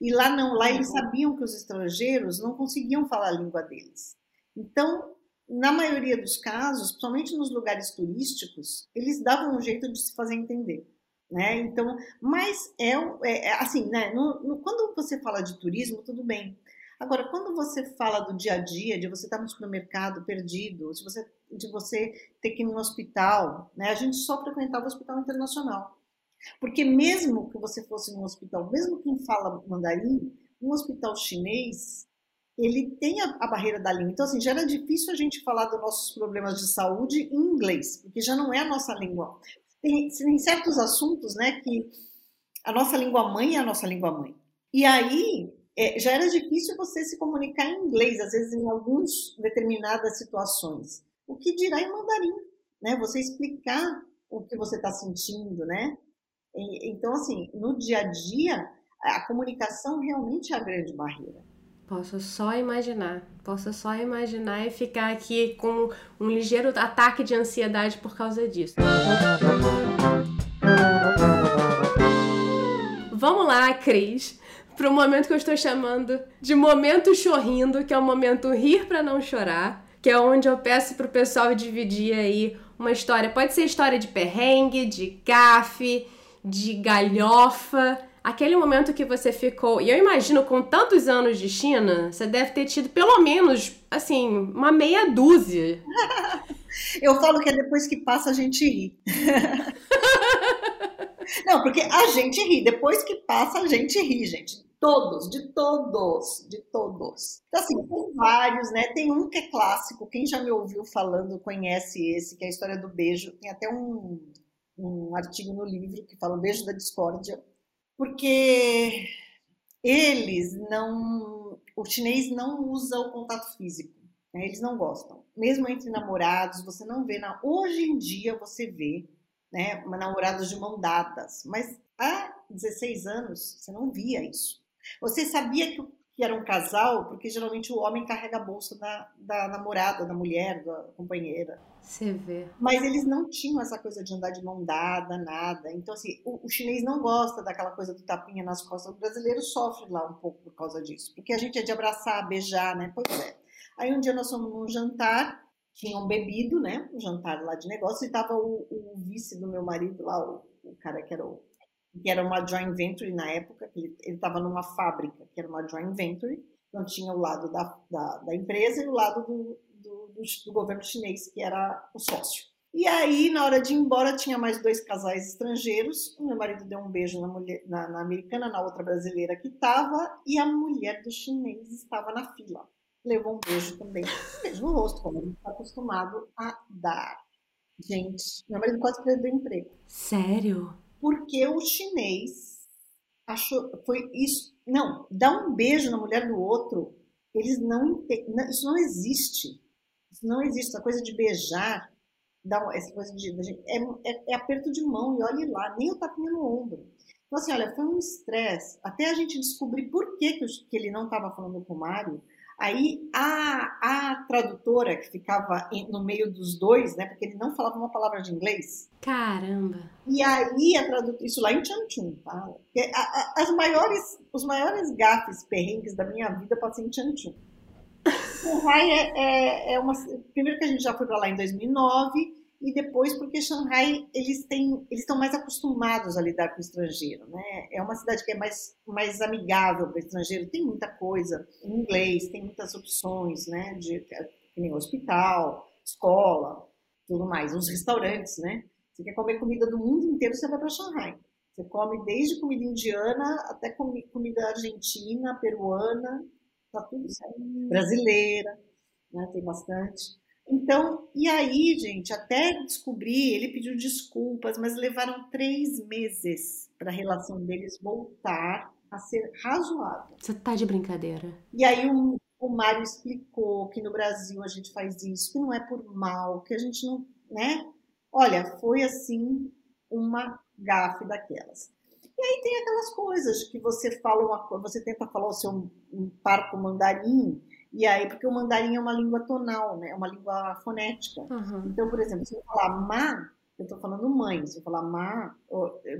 E lá não, lá eles sabiam que os estrangeiros não conseguiam falar a língua deles. Então na maioria dos casos, principalmente nos lugares turísticos, eles davam um jeito de se fazer entender. Né? Então, mas é, é, é assim, né? No, no, quando você fala de turismo, tudo bem. Agora, quando você fala do dia a dia, de você estar no supermercado perdido, de você, de você ter que ir no hospital, né? A gente só frequentava o hospital internacional. Porque mesmo que você fosse num hospital, mesmo quem fala mandarim, um hospital chinês, ele tem a, a, barreira da língua. Então, assim, já era difícil a gente falar dos nossos problemas de saúde em inglês, porque já não é a nossa língua. Tem, tem certos assuntos, né, que a nossa língua mãe é a nossa língua mãe. E aí, é, já era difícil você se comunicar em inglês, às vezes em algumas determinadas situações. O que dirá em mandarim, né? Você explicar o que você está sentindo, né? E, então, assim, no dia a dia, a comunicação realmente é a grande barreira. Posso só imaginar. Posso só imaginar e ficar aqui com um ligeiro ataque de ansiedade por causa disso. Vamos lá, Cris, para o momento que eu estou chamando de momento chorrindo, que é o momento rir para não chorar, que é onde eu peço para o pessoal dividir aí uma história. Pode ser história de perrengue, de gafe, de galhofa aquele momento que você ficou, e eu imagino com tantos anos de China, você deve ter tido pelo menos, assim, uma meia dúzia. [LAUGHS] eu falo que é depois que passa a gente ri. [LAUGHS] Não, porque a gente ri, depois que passa a gente ri, gente. Todos, de todos, de todos. Então, assim, tem vários, né? Tem um que é clássico, quem já me ouviu falando conhece esse, que é a história do beijo. Tem até um, um artigo no livro que fala o beijo da discórdia porque eles não. O chinês não usa o contato físico. Né? Eles não gostam. Mesmo entre namorados, você não vê. Na, hoje em dia você vê né, namorados de mão dadas, mas há 16 anos você não via isso. Você sabia que, que era um casal porque geralmente o homem carrega a bolsa da, da namorada, da mulher, da companheira. Você vê. Mas eles não tinham essa coisa de andar de mão dada, nada. Então, assim, o, o, chinês não gosta daquela coisa do tapinha nas costas. O brasileiro sofre lá um pouco por causa disso. Porque a gente é de abraçar, beijar, né? Pois é. Aí um dia nós fomos num jantar, tinham bebido, né? Um jantar lá de negócio, e tava o, o vice do meu marido lá, o, o, cara que era o, que era uma joint venture na época, ele estava numa fábrica, que era uma joint venture. Então tinha o lado da, da, da empresa e o lado do, do, do governo chinês, que era o sócio. E aí, na hora de ir embora, tinha mais dois casais estrangeiros. O meu marido deu um beijo na, mulher, na, na americana, na outra brasileira que estava, e a mulher do chinês estava na fila. Levou um beijo também. Beijo no rosto, como ele está acostumado a dar. Gente, meu marido quase perdeu o emprego. Sério? Porque o chinês achou. Foi isso. Não, dar um beijo na mulher do outro, eles não entendem. Isso não existe não existe essa coisa de beijar, dá essa coisa de, é, é, é, aperto de mão e olhe lá, nem o tapinha no ombro. Então, assim, olha, foi um estresse. Até a gente descobrir por que, que ele não estava falando com o Mário. Aí a, a tradutora que ficava no meio dos dois, né? Porque ele não falava uma palavra de inglês. Caramba! E aí a tradutora, isso lá em Changchun, tá? A, a, as maiores, os maiores gafes perrengues da minha vida passam em Changchun. Shanghai [LAUGHS] é, é, é, uma. Primeiro que a gente já foi para lá em 2009 e depois porque Shanghai eles têm eles estão mais acostumados a lidar com o estrangeiro, né? É uma cidade que é mais mais amigável para o estrangeiro, tem muita coisa em inglês, tem muitas opções, né? De tem hospital, escola, tudo mais, os restaurantes, né? Você quer comer comida do mundo inteiro, você vai para Shanghai. Você come desde comida indiana até comida argentina, peruana, tá tudo certo. Brasileira, né? Tem bastante. Então, e aí, gente, até descobrir, ele pediu desculpas, mas levaram três meses para a relação deles voltar a ser razoável. Você tá de brincadeira. E aí o, o Mário explicou que no Brasil a gente faz isso, que não é por mal, que a gente não, né? Olha, foi assim uma gafe daquelas. E aí tem aquelas coisas que você fala uma coisa, você tenta falar o seu um parco mandarim, e aí, porque o mandarim é uma língua tonal, né? É uma língua fonética. Uhum. Então, por exemplo, se eu falar ma, eu estou falando mãe. Se eu falar ma,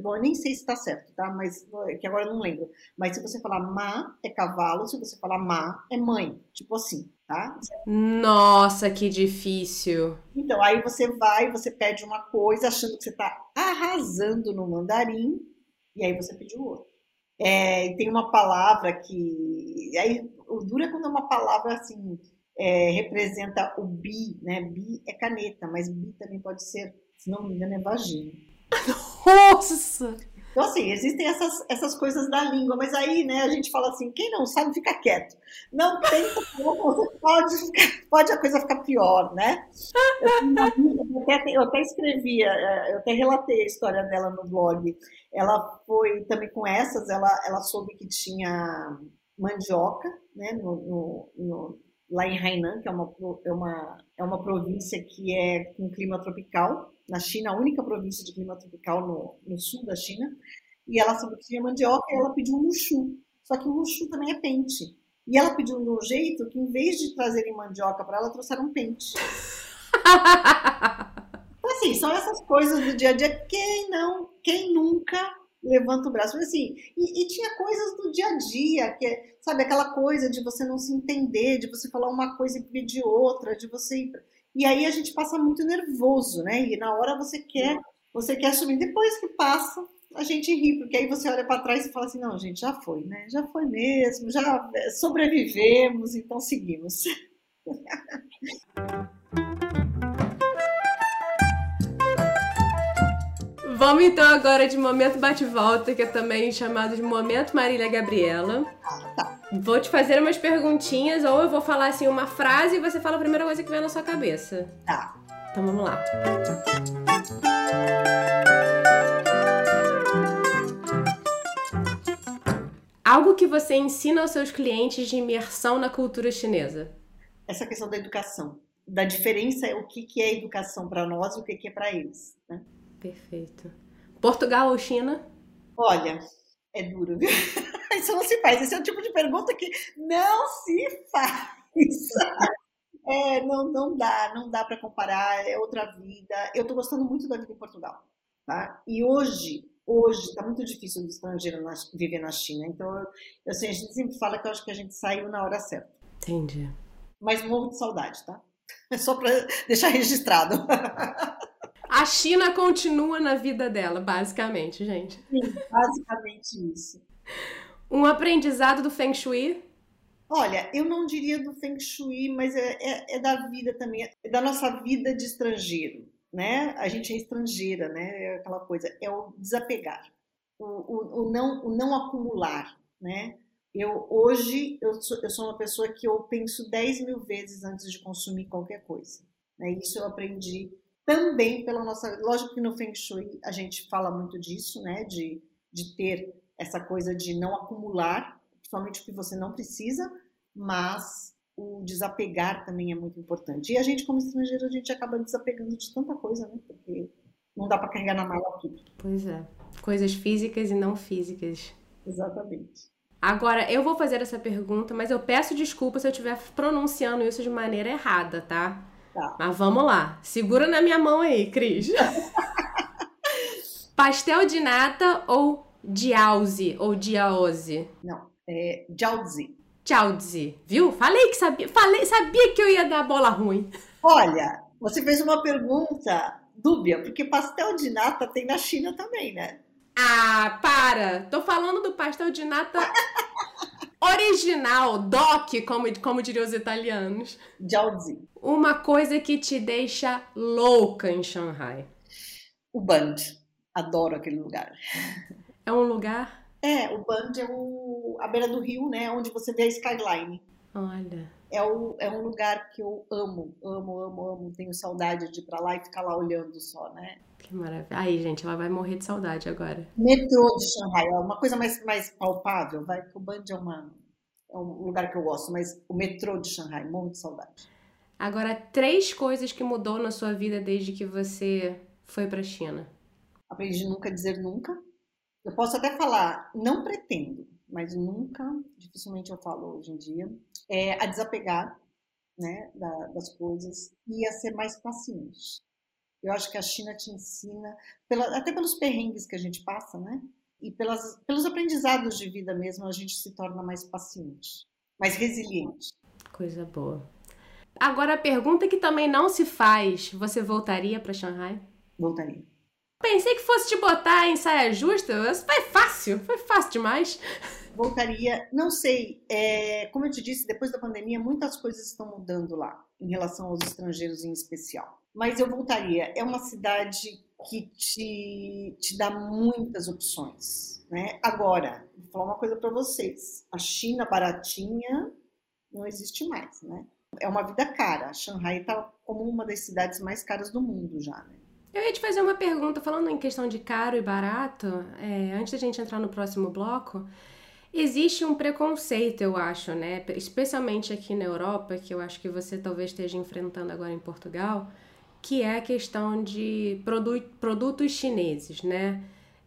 bom, eu nem sei se está certo, tá? Mas que agora eu não lembro. Mas se você falar ma é cavalo, se você falar ma é mãe, tipo assim, tá? Nossa, que difícil. Então, aí você vai, você pede uma coisa achando que você está arrasando no mandarim, e aí você pede o outro. É, e tem uma palavra que. Aí, o duro é quando é uma palavra assim. É, representa o bi, né? Bi é caneta, mas bi também pode ser, se não me engano, é vagina. [LAUGHS] Nossa! Então, assim, existem essas, essas coisas da língua, mas aí, né, a gente fala assim, quem não sabe, fica quieto. Não tem como, [LAUGHS] pode, pode a coisa ficar pior, né? Eu, até, eu até escrevia, é, eu até relatei a história dela no blog. Ela foi também com essas, ela, ela soube que tinha mandioca, né, no, no, no lá em Hainan, que é uma, é, uma, é uma província que é com clima tropical, na China, a única província de clima tropical no, no sul da China, e ela soube que tinha mandioca e ela pediu um luxu. Só que o luxu também é pente. E ela pediu de um jeito que, em vez de trazerem mandioca para ela, trouxeram um pente. [LAUGHS] então, assim, são essas coisas do dia a dia. Quem não, quem nunca levanta o braço. Assim, e, e, tinha coisas do dia a dia, que é, sabe, aquela coisa de você não se entender, de você falar uma coisa e pedir outra, de você. E aí a gente passa muito nervoso, né? E na hora você quer, você quer assumir. Depois que passa, a gente ri, porque aí você olha para trás e fala assim: não, gente, já foi, né? Já foi mesmo, já sobrevivemos, então seguimos. [LAUGHS] Vamos então agora de momento bate-volta, que é também chamado de momento Marília Gabriela. Tá. Vou te fazer umas perguntinhas, ou eu vou falar assim uma frase e você fala a primeira coisa que vem na sua cabeça. Tá. Então vamos lá. Algo que você ensina aos seus clientes de imersão na cultura chinesa? Essa questão da educação. Da diferença, o que, que é educação para nós e o que, que é para eles. Perfeito. Portugal ou China? Olha, é duro, viu? [LAUGHS] Isso não se faz. Esse é o tipo de pergunta que não se faz. É, não, não dá, não dá para comparar, é outra vida. Eu estou gostando muito da vida em Portugal, tá? E hoje, hoje está muito difícil do estrangeiro na, viver na China. Então, eu, sei, a gente sempre fala que eu acho que a gente saiu na hora certa. Entendi. Mas morro de saudade, tá? [LAUGHS] É só para deixar registrado. [LAUGHS] A China continua na vida dela, basicamente, gente. Sim, basicamente isso. Um aprendizado do Feng Shui? Olha, eu não diria do Feng Shui, mas é, é, é da vida também, é da nossa vida de estrangeiro, né? A gente é estrangeira, né? É aquela coisa, é o desapegar, o, o, o não, o não acumular, né? Eu hoje eu sou, eu sou uma pessoa que eu penso 10 mil vezes antes de consumir qualquer coisa. Né? Isso eu aprendi também pela nossa. Lógico que no Feng Shui a gente fala muito disso, né? De, de ter essa coisa de não acumular, principalmente o que você não precisa, mas o desapegar também é muito importante. E a gente, como estrangeiro, a gente acaba desapegando de tanta coisa, né? Porque não dá para carregar na mala tudo. Pois é. Coisas físicas e não físicas. Exatamente. Agora, eu vou fazer essa pergunta, mas eu peço desculpa se eu estiver pronunciando isso de maneira errada, tá? Tá. Mas vamos lá. Segura na minha mão aí, Cris. [LAUGHS] Pastel de nata ou diauzi ou diaose? Não, é jiaozi. Jiaozi, viu? Falei que sabia, falei, sabia que eu ia dar bola ruim. Olha, você fez uma pergunta dúbia, porque pastel de nata tem na China também, né? Ah, para! Tô falando do pastel de nata original, doc, como, como diriam os italianos. Jiaozi. Uma coisa que te deixa louca em Shanghai. O Band. Adoro aquele lugar. É um lugar? É, o Band é o, a beira do rio, né? Onde você vê a skyline. Olha. É, o, é um lugar que eu amo, amo, amo, amo. Tenho saudade de ir pra lá e ficar lá olhando só, né? Que maravilha. Aí, gente, ela vai morrer de saudade agora. Metrô de Shanghai, é uma coisa mais, mais palpável, vai, que o Band é, uma, é um lugar que eu gosto, mas o metrô de Shanghai, morro de saudade. Agora, três coisas que mudou na sua vida desde que você foi pra China. Aprendi nunca dizer nunca. Eu posso até falar, não pretendo, mas nunca, dificilmente eu falo hoje em dia, é a desapegar né, da, das coisas e a ser mais paciente. Eu acho que a China te ensina, pela, até pelos perrengues que a gente passa, né? E pelas, pelos aprendizados de vida mesmo, a gente se torna mais paciente, mais resiliente. Coisa boa. Agora a pergunta que também não se faz: você voltaria para Shanghai? Voltaria. Pensei que fosse te botar em saia justa. Foi fácil, foi fácil demais. Voltaria, não sei. É, como eu te disse, depois da pandemia, muitas coisas estão mudando lá, em relação aos estrangeiros em especial. Mas eu voltaria. É uma cidade que te, te dá muitas opções. Né? Agora, vou falar uma coisa para vocês: a China baratinha não existe mais. Né? É uma vida cara. Shanghai está como uma das cidades mais caras do mundo já. Né? Eu ia te fazer uma pergunta, falando em questão de caro e barato, é, antes da gente entrar no próximo bloco, existe um preconceito, eu acho, né? Especialmente aqui na Europa, que eu acho que você talvez esteja enfrentando agora em Portugal, que é a questão de produ produtos chineses, né?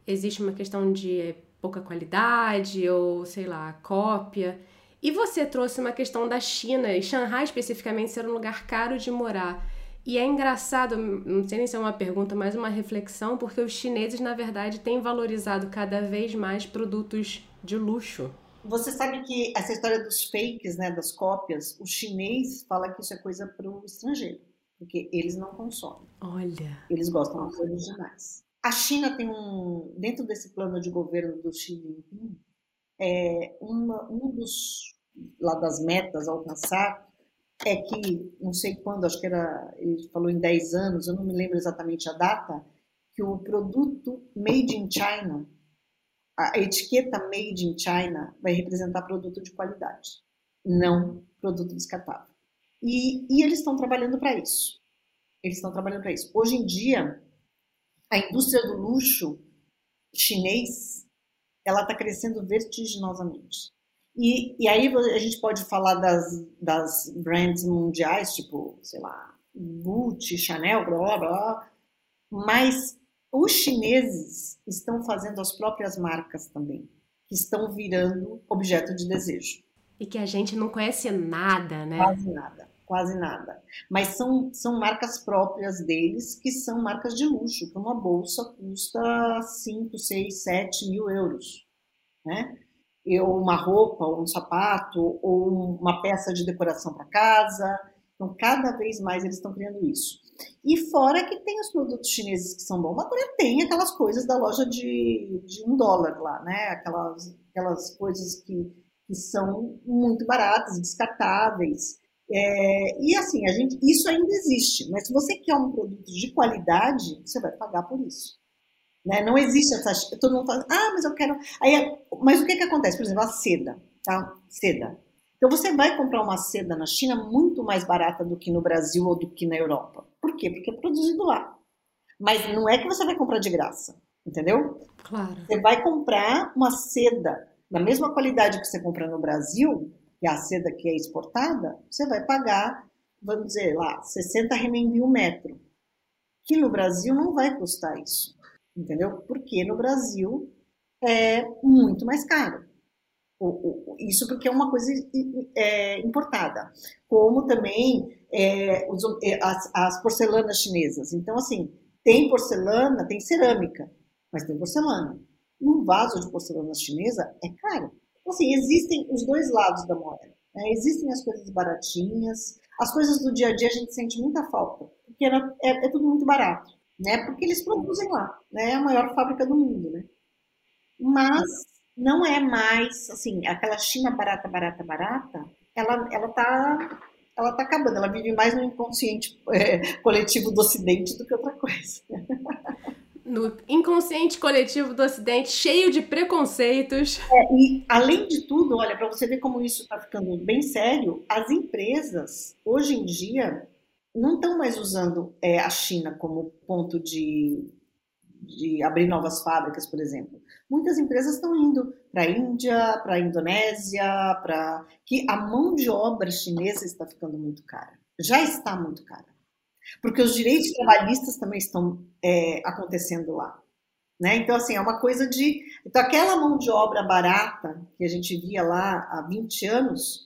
Existe uma questão de pouca qualidade ou, sei lá, cópia. E você trouxe uma questão da China e Shanghai especificamente ser um lugar caro de morar. E é engraçado, não sei nem se é uma pergunta, mas uma reflexão, porque os chineses, na verdade, têm valorizado cada vez mais produtos de luxo. Você sabe que essa história dos fakes, né, das cópias, o chinês fala que isso é coisa para o estrangeiro, porque eles não consomem. Olha. Eles gostam dos originais. A China tem um, dentro desse plano de governo do Xi Jinping, é uma, um dos lá das metas a alcançar é que, não sei quando, acho que era, ele falou em 10 anos, eu não me lembro exatamente a data, que o produto made in China, a etiqueta made in China vai representar produto de qualidade, não produto descartável. E, e eles estão trabalhando para isso. Eles estão trabalhando para isso. Hoje em dia, a indústria do luxo chinês, ela está crescendo vertiginosamente. E, e aí a gente pode falar das, das brands mundiais, tipo, sei lá, Gucci, Chanel, blá, blá, blá, mas os chineses estão fazendo as próprias marcas também, que estão virando objeto de desejo. E que a gente não conhece nada, né? Quase nada, quase nada. Mas são, são marcas próprias deles, que são marcas de luxo, que uma bolsa custa 5, 6, 7 mil euros, né? Ou uma roupa, ou um sapato, ou uma peça de decoração para casa. Então, cada vez mais eles estão criando isso. E fora que tem os produtos chineses que são bons, também tem aquelas coisas da loja de, de um dólar lá, né? Aquelas, aquelas coisas que, que são muito baratas, descartáveis. É, e assim, a gente, isso ainda existe, mas se você quer um produto de qualidade, você vai pagar por isso. Né? Não existe essa. Todo mundo fala, ah, mas eu quero. Aí, mas o que, que acontece? Por exemplo, a seda. Tá? Seda. Então você vai comprar uma seda na China muito mais barata do que no Brasil ou do que na Europa. Por quê? Porque é produzido lá. Mas não é que você vai comprar de graça, entendeu? Claro. Você vai comprar uma seda da mesma qualidade que você compra no Brasil, que é a seda que é exportada, você vai pagar, vamos dizer lá, 60 renminbi o metro. Que no Brasil não vai custar isso entendeu? Porque no Brasil é muito mais caro. Isso porque é uma coisa é, importada. Como também é, é, as, as, porcelanas chinesas. Então, assim, tem porcelana, tem cerâmica, mas tem porcelana. Um vaso de porcelana chinesa é caro. Então, assim, existem os dois lados da moeda. Né? Existem as coisas baratinhas, as coisas do dia a dia a gente sente muita falta, porque é, é, tudo muito barato, né? Porque eles produzem lá, né? É a maior fábrica do mundo, né? Mas não é mais, assim, aquela China barata, barata, barata, ela, ela tá ela está acabando, ela vive mais no inconsciente é, coletivo do Ocidente do que outra coisa. [LAUGHS] No inconsciente coletivo do Ocidente, cheio de preconceitos. É, e, além de tudo, olha, para você ver como isso está ficando bem sério, as empresas, hoje em dia, não estão mais usando é, a China como ponto de, de abrir novas fábricas, por exemplo. Muitas empresas estão indo para a Índia, para a Indonésia, para que a mão de obra chinesa está ficando muito cara. Já está muito cara. Porque os direitos trabalhistas também estão é, acontecendo lá. Né? Então, assim, é uma coisa de. Então, aquela mão de obra barata que a gente via lá há 20 anos,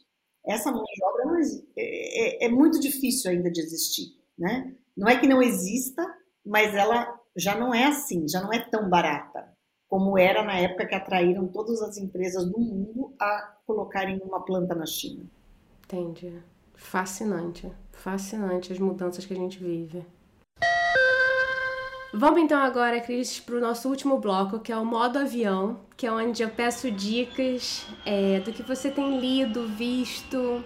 essa mão de obra é, é, é muito difícil ainda de existir. Né? Não é que não exista, mas ela já não é assim, já não é tão barata como era na época que atraíram todas as empresas do mundo a colocarem uma planta na China. Entendi. Fascinante, fascinante as mudanças que a gente vive. Vamos então agora, Cris, para o nosso último bloco, que é o modo avião, que é onde eu peço dicas é, do que você tem lido, visto,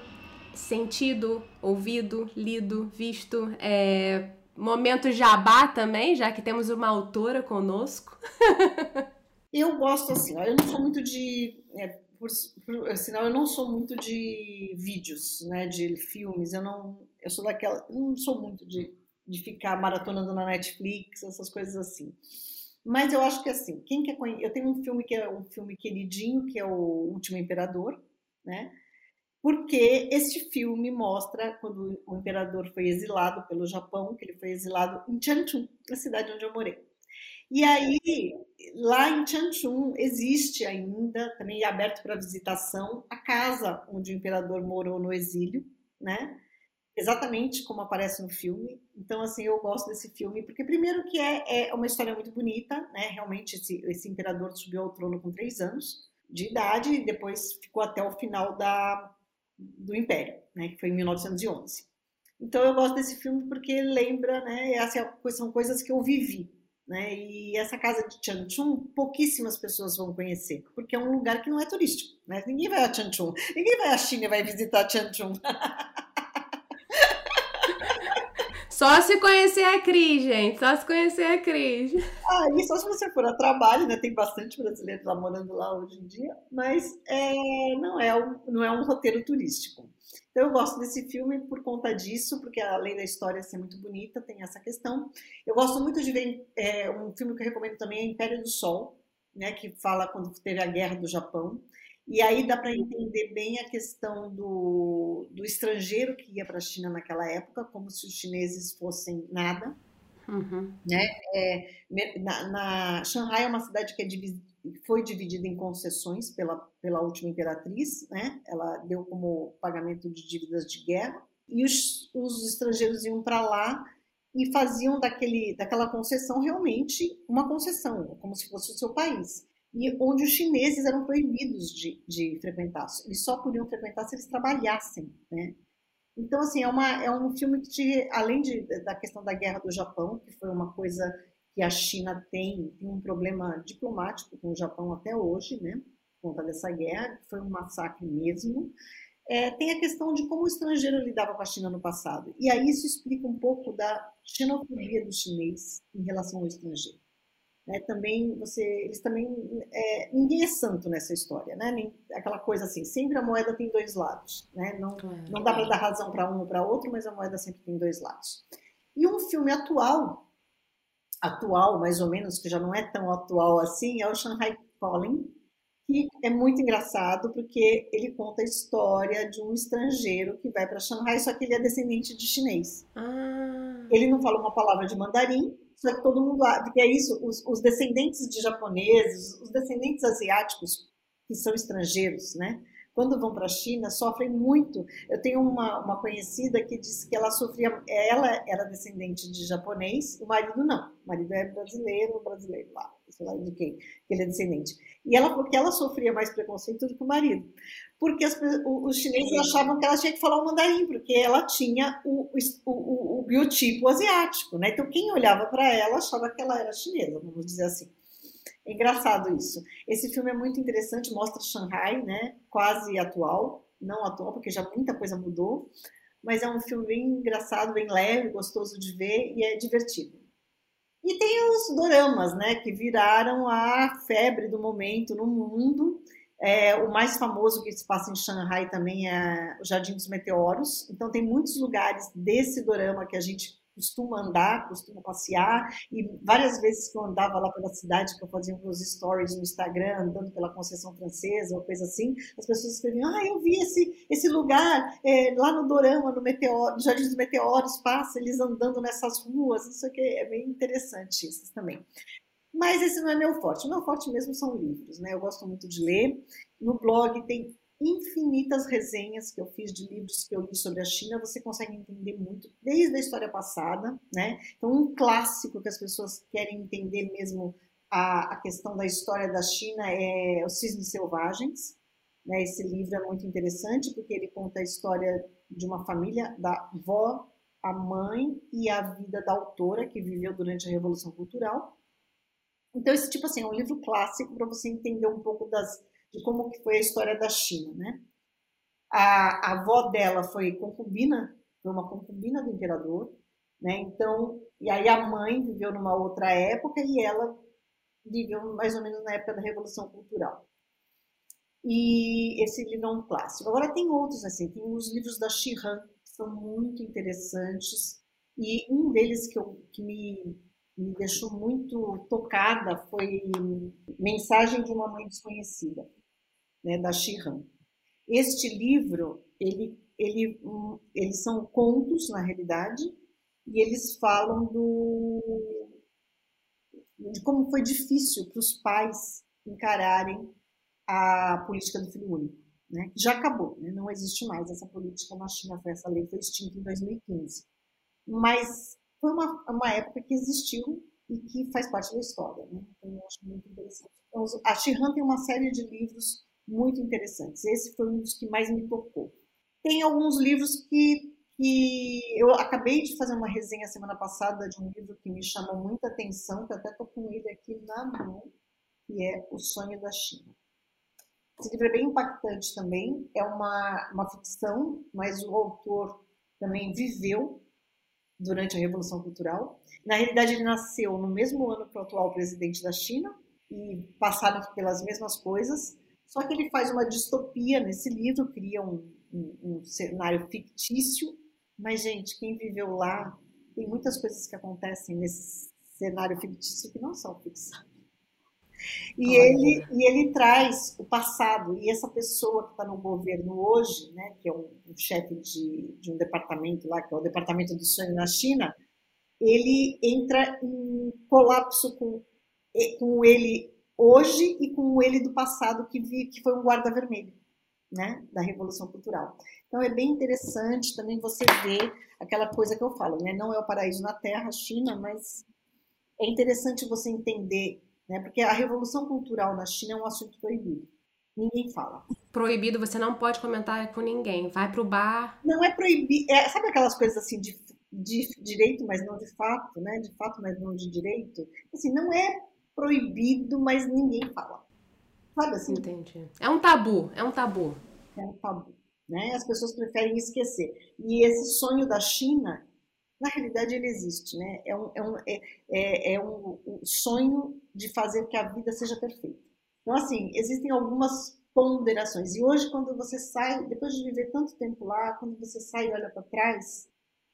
sentido, ouvido, lido, visto, é, momento jabá também, já que temos uma autora conosco. [LAUGHS] eu gosto assim, eu não sou muito de. É, por, por, sinal, eu não sou muito de vídeos, né, de filmes. Eu não, eu sou daquela, não sou muito de, de ficar maratonando na Netflix, essas coisas assim. Mas eu acho que assim, quem quer conhecer, eu tenho um filme que é um filme queridinho, que é o Último Imperador, né? porque este filme mostra quando o imperador foi exilado pelo Japão, que ele foi exilado em Changchun, a cidade onde eu morei. E aí, lá em Changchun, existe ainda, também é aberto para visitação, a casa onde o imperador morou no exílio, né? Exatamente como aparece no filme. Então, assim, eu gosto desse filme, porque primeiro que é, é uma história muito bonita, né? Realmente, esse, esse imperador subiu ao trono com três anos de idade e depois ficou até o final da, do Império, né, que foi em 1911. Então eu gosto desse filme porque lembra, né, essas são coisas que eu vivi, né, e essa casa de Changchun pouquíssimas pessoas vão conhecer, porque é um lugar que não é turístico, né, ninguém vai a Changchun, ninguém vai à China e vai visitar Changchun. [LAUGHS] Só se conhecer a Cris, gente. Só se conhecer a Cris. Ah, e só se você for a trabalho, né? Tem bastante brasileiro lá morando lá hoje em dia, mas é, não, é um, não é um roteiro turístico. Então eu gosto desse filme por conta disso, porque além da história ser muito bonita, tem essa questão. Eu gosto muito de ver é, um filme que eu recomendo também, é Império do Sol, né? Que fala quando teve a Guerra do Japão. E aí dá para entender bem a questão do, do estrangeiro que ia para a China naquela época, como se os chineses fossem nada. Uhum. Né? É, na, na, Shanghai é uma cidade que é foi dividida em concessões pela, pela última imperatriz, né? ela deu como pagamento de dívidas de guerra, e os, os estrangeiros iam para lá e faziam daquele, daquela concessão realmente uma concessão, como se fosse o seu país e onde os chineses eram proibidos de, de frequentar. Eles só podiam frequentar se eles trabalhassem, né? Então, assim, é, uma, é um filme que, te, além de, da questão da guerra do Japão, que foi uma coisa que a China tem, tem um problema diplomático com o Japão até hoje, né? Por conta dessa guerra, que foi um massacre mesmo. É, tem a questão de como o estrangeiro lidava com a China no passado. E aí isso explica um pouco da xenofobia do chinês em relação ao estrangeiro. Né, também você, eles também, é, ninguém é santo nessa história, né? Nem, aquela coisa assim, sempre a moeda tem dois lados, né? Não, não dá para dar razão para um ou para outro, mas a moeda sempre tem dois lados. E um filme atual, atual mais ou menos, que já não é tão atual assim, é o Shanghai Calling, que é muito engraçado porque ele conta a história de um estrangeiro que vai para Shanghai, só que ele é descendente de chinês. Ah. Ele não fala uma palavra de mandarim, que todo mundo que é isso, os, os, descendentes de japoneses, os descendentes asiáticos que são estrangeiros, né? Quando vão para a China, sofrem muito. Eu tenho uma, uma conhecida que disse que ela sofria, ela era descendente de japonês, o marido não. O marido é brasileiro, brasileiro lá, sei lá de quem, que ele é descendente. E ela falou que ela sofria mais preconceito do que o marido. Porque as, os chineses achavam que ela tinha que falar o mandarim, porque ela tinha o, o, o, o biotipo asiático, né? Então quem olhava para ela achava que ela era chinesa, vamos dizer assim. É engraçado isso. Esse filme é muito interessante, mostra Xangai, né? Quase atual, não atual, porque já muita coisa mudou, mas é um filme bem engraçado, bem leve, gostoso de ver e é divertido. E tem os doramas, né, que viraram a febre do momento no mundo. É, o mais famoso que se passa em Shanghai também é o Jardim dos Meteoros. Então tem muitos lugares desse dorama que a gente costuma andar, costuma passear, e várias vezes que eu andava lá pela cidade, que eu fazia uns stories no Instagram, andando pela Conceição Francesa, ou coisa assim, as pessoas escreviam, ah, eu vi esse, esse lugar é, lá no Dorama, no, Meteor, no Jardim dos Meteoros, passa eles andando nessas ruas, isso aqui é bem interessante isso também. Mas esse não é meu forte, o meu forte mesmo são livros, né, eu gosto muito de ler, no blog tem infinitas resenhas que eu fiz de livros que eu li sobre a China, você consegue entender muito desde a história passada, né? Então, um clássico que as pessoas querem entender mesmo a, a questão da história da China é Os Cisnes Selvagens. Né? Esse livro é muito interessante porque ele conta a história de uma família, da avó, a mãe e a vida da autora que viveu durante a Revolução Cultural. Então, esse tipo assim, é um livro clássico para você entender um pouco das de como que foi a história da China, né? A, a avó dela foi concubina, foi uma concubina do imperador, né? Então, e aí a mãe viveu numa outra época e ela viveu mais ou menos na época da Revolução Cultural. E esse livro é um clássico. Agora tem outros assim, tem os livros da Shihan que são muito interessantes e um deles que, eu, que me, me deixou muito tocada foi Mensagem de uma Mãe Desconhecida né, da Shihan. Este livro, ele, ele, eles são contos, na realidade, e eles falam do, de como foi difícil para os pais encararem a política do filho único. Né? Já acabou, né? não existe mais essa política na China, essa lei foi extinta em 2015. Mas foi uma, uma época que existiu e que faz parte da história. Né? Então, eu acho muito interessante. Então, a Shihan tem uma série de livros muito interessantes. Esse foi um dos que mais me tocou. Tem alguns livros que, que eu acabei de fazer uma resenha semana passada de um livro que me chamou muita atenção, que até estou com ele aqui na mão, que é O Sonho da China. Esse livro é bem impactante também, é uma, uma ficção, mas o autor também viveu durante a Revolução Cultural. Na realidade, ele nasceu no mesmo ano que o atual presidente da China e passaram pelas mesmas coisas. Só que ele faz uma distopia nesse livro, cria um, um, um cenário fictício, mas, gente, quem viveu lá, tem muitas coisas que acontecem nesse cenário fictício que não são ficção. E ele, e ele traz o passado, e essa pessoa que está no governo hoje, né, que é um, um chefe de, de um departamento lá, que é o Departamento do Sonho na China, ele entra em colapso com, com ele hoje e com ele do passado que vi que foi um guarda vermelho, né, da Revolução Cultural. Então é bem interessante também você ver aquela coisa que eu falo, né, não é o paraíso na Terra, China, mas é interessante você entender, né, porque a Revolução Cultural na China é um assunto proibido. Ninguém fala. Proibido, você não pode comentar com ninguém. Vai pro bar. Não é proibido. É, sabe aquelas coisas assim de, de direito, mas não de fato, né? De fato, mas não de direito. Assim, não é proibido, mas ninguém fala. Sabe assim? Entendi. É um tabu, é um tabu. É um tabu. Né? As pessoas preferem esquecer. E esse sonho da China, na realidade, ele existe. Né? É, um, é, um, é, é, é um, um sonho de fazer que a vida seja perfeita. Então, assim, existem algumas ponderações. E hoje, quando você sai, depois de viver tanto tempo lá, quando você sai e olha para trás,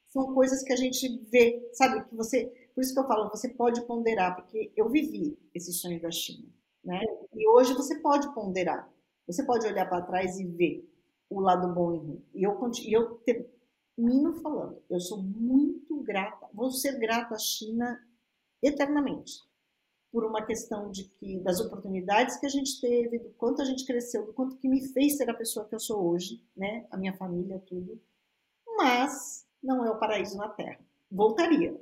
são coisas que a gente vê, sabe? Que você por isso que eu falo, você pode ponderar, porque eu vivi esse sonho da China, né? E hoje você pode ponderar. Você pode olhar para trás e ver o lado bom e ruim. E eu, eu termino falando, eu sou muito grata, vou ser grata à China eternamente por uma questão de que das oportunidades que a gente teve, do quanto a gente cresceu, do quanto que me fez ser a pessoa que eu sou hoje, né? A minha família, tudo. Mas não é o paraíso na Terra. Voltaria.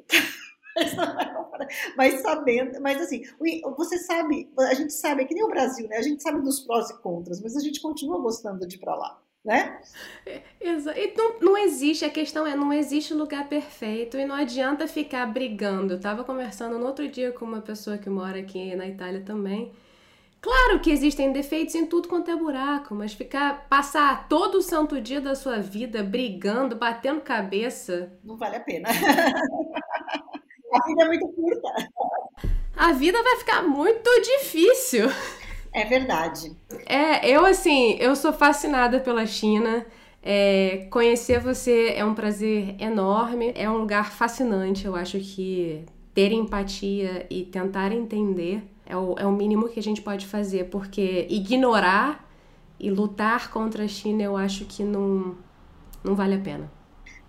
[LAUGHS] mas sabendo, mas assim, você sabe, a gente sabe, é que nem o Brasil, né? A gente sabe dos prós e contras, mas a gente continua gostando de ir para lá. Né? É, Exato. E não, não existe, a questão é, não existe lugar perfeito e não adianta ficar brigando. Eu tava conversando no outro dia com uma pessoa que mora aqui na Itália também. Claro que existem defeitos em tudo quanto é buraco, mas ficar passar todo o santo dia da sua vida brigando, batendo cabeça, não vale a pena. [LAUGHS] a vida é muito curta. A vida vai ficar muito difícil. É verdade. É, eu assim, eu sou fascinada pela China. É, conhecer você é um prazer enorme, é um lugar fascinante. Eu acho que ter empatia e tentar entender é o, é o mínimo que a gente pode fazer, porque ignorar e lutar contra a China eu acho que não, não vale a pena.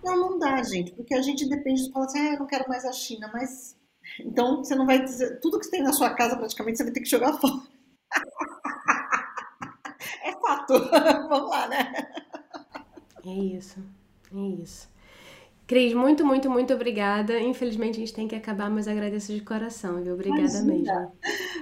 Não, não dá, gente, porque a gente depende de falar assim, ah, eu não quero mais a China, mas então você não vai dizer, tudo que você tem na sua casa praticamente você vai ter que jogar fora. [LAUGHS] é fato. [LAUGHS] Vamos lá, né? É isso. É isso. Cris, muito, muito, muito obrigada. Infelizmente a gente tem que acabar, mas agradeço de coração, viu? Obrigada Imagina. mesmo.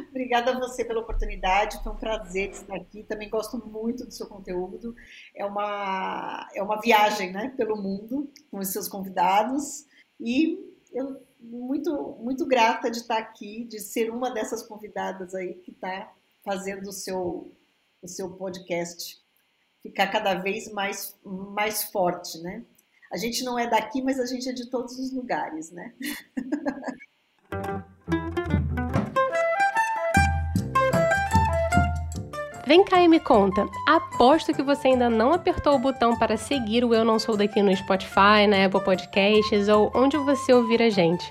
Obrigada a você pela oportunidade, foi um prazer estar aqui. Também gosto muito do seu conteúdo. É uma, é uma viagem né, pelo mundo com os seus convidados. E eu muito, muito grata de estar aqui, de ser uma dessas convidadas aí que está fazendo o seu, o seu podcast ficar cada vez mais, mais forte, né? A gente não é daqui, mas a gente é de todos os lugares, né? [LAUGHS] Vem cá e me conta. Aposto que você ainda não apertou o botão para seguir o Eu Não Sou Daqui no Spotify, na Apple Podcasts ou onde você ouvir a gente.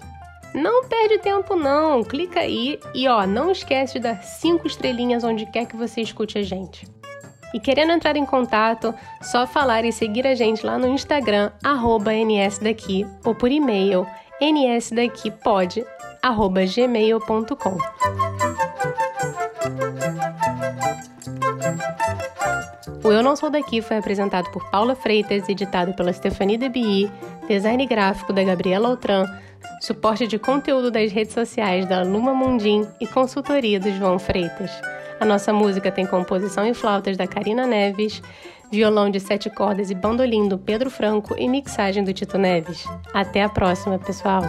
Não perde tempo não, clica aí e ó, não esquece de dar cinco estrelinhas onde quer que você escute a gente. E querendo entrar em contato, só falar e seguir a gente lá no Instagram, nsdaqui, ou por e-mail, nsdaquipod.gmail.com. O Eu Não Sou Daqui foi apresentado por Paula Freitas, editado pela Stephanie Debi, design gráfico da Gabriela Outran, suporte de conteúdo das redes sociais da Luma Mundim e consultoria do João Freitas. A nossa música tem composição em flautas da Karina Neves, violão de sete cordas e bandolim do Pedro Franco e mixagem do Tito Neves. Até a próxima, pessoal!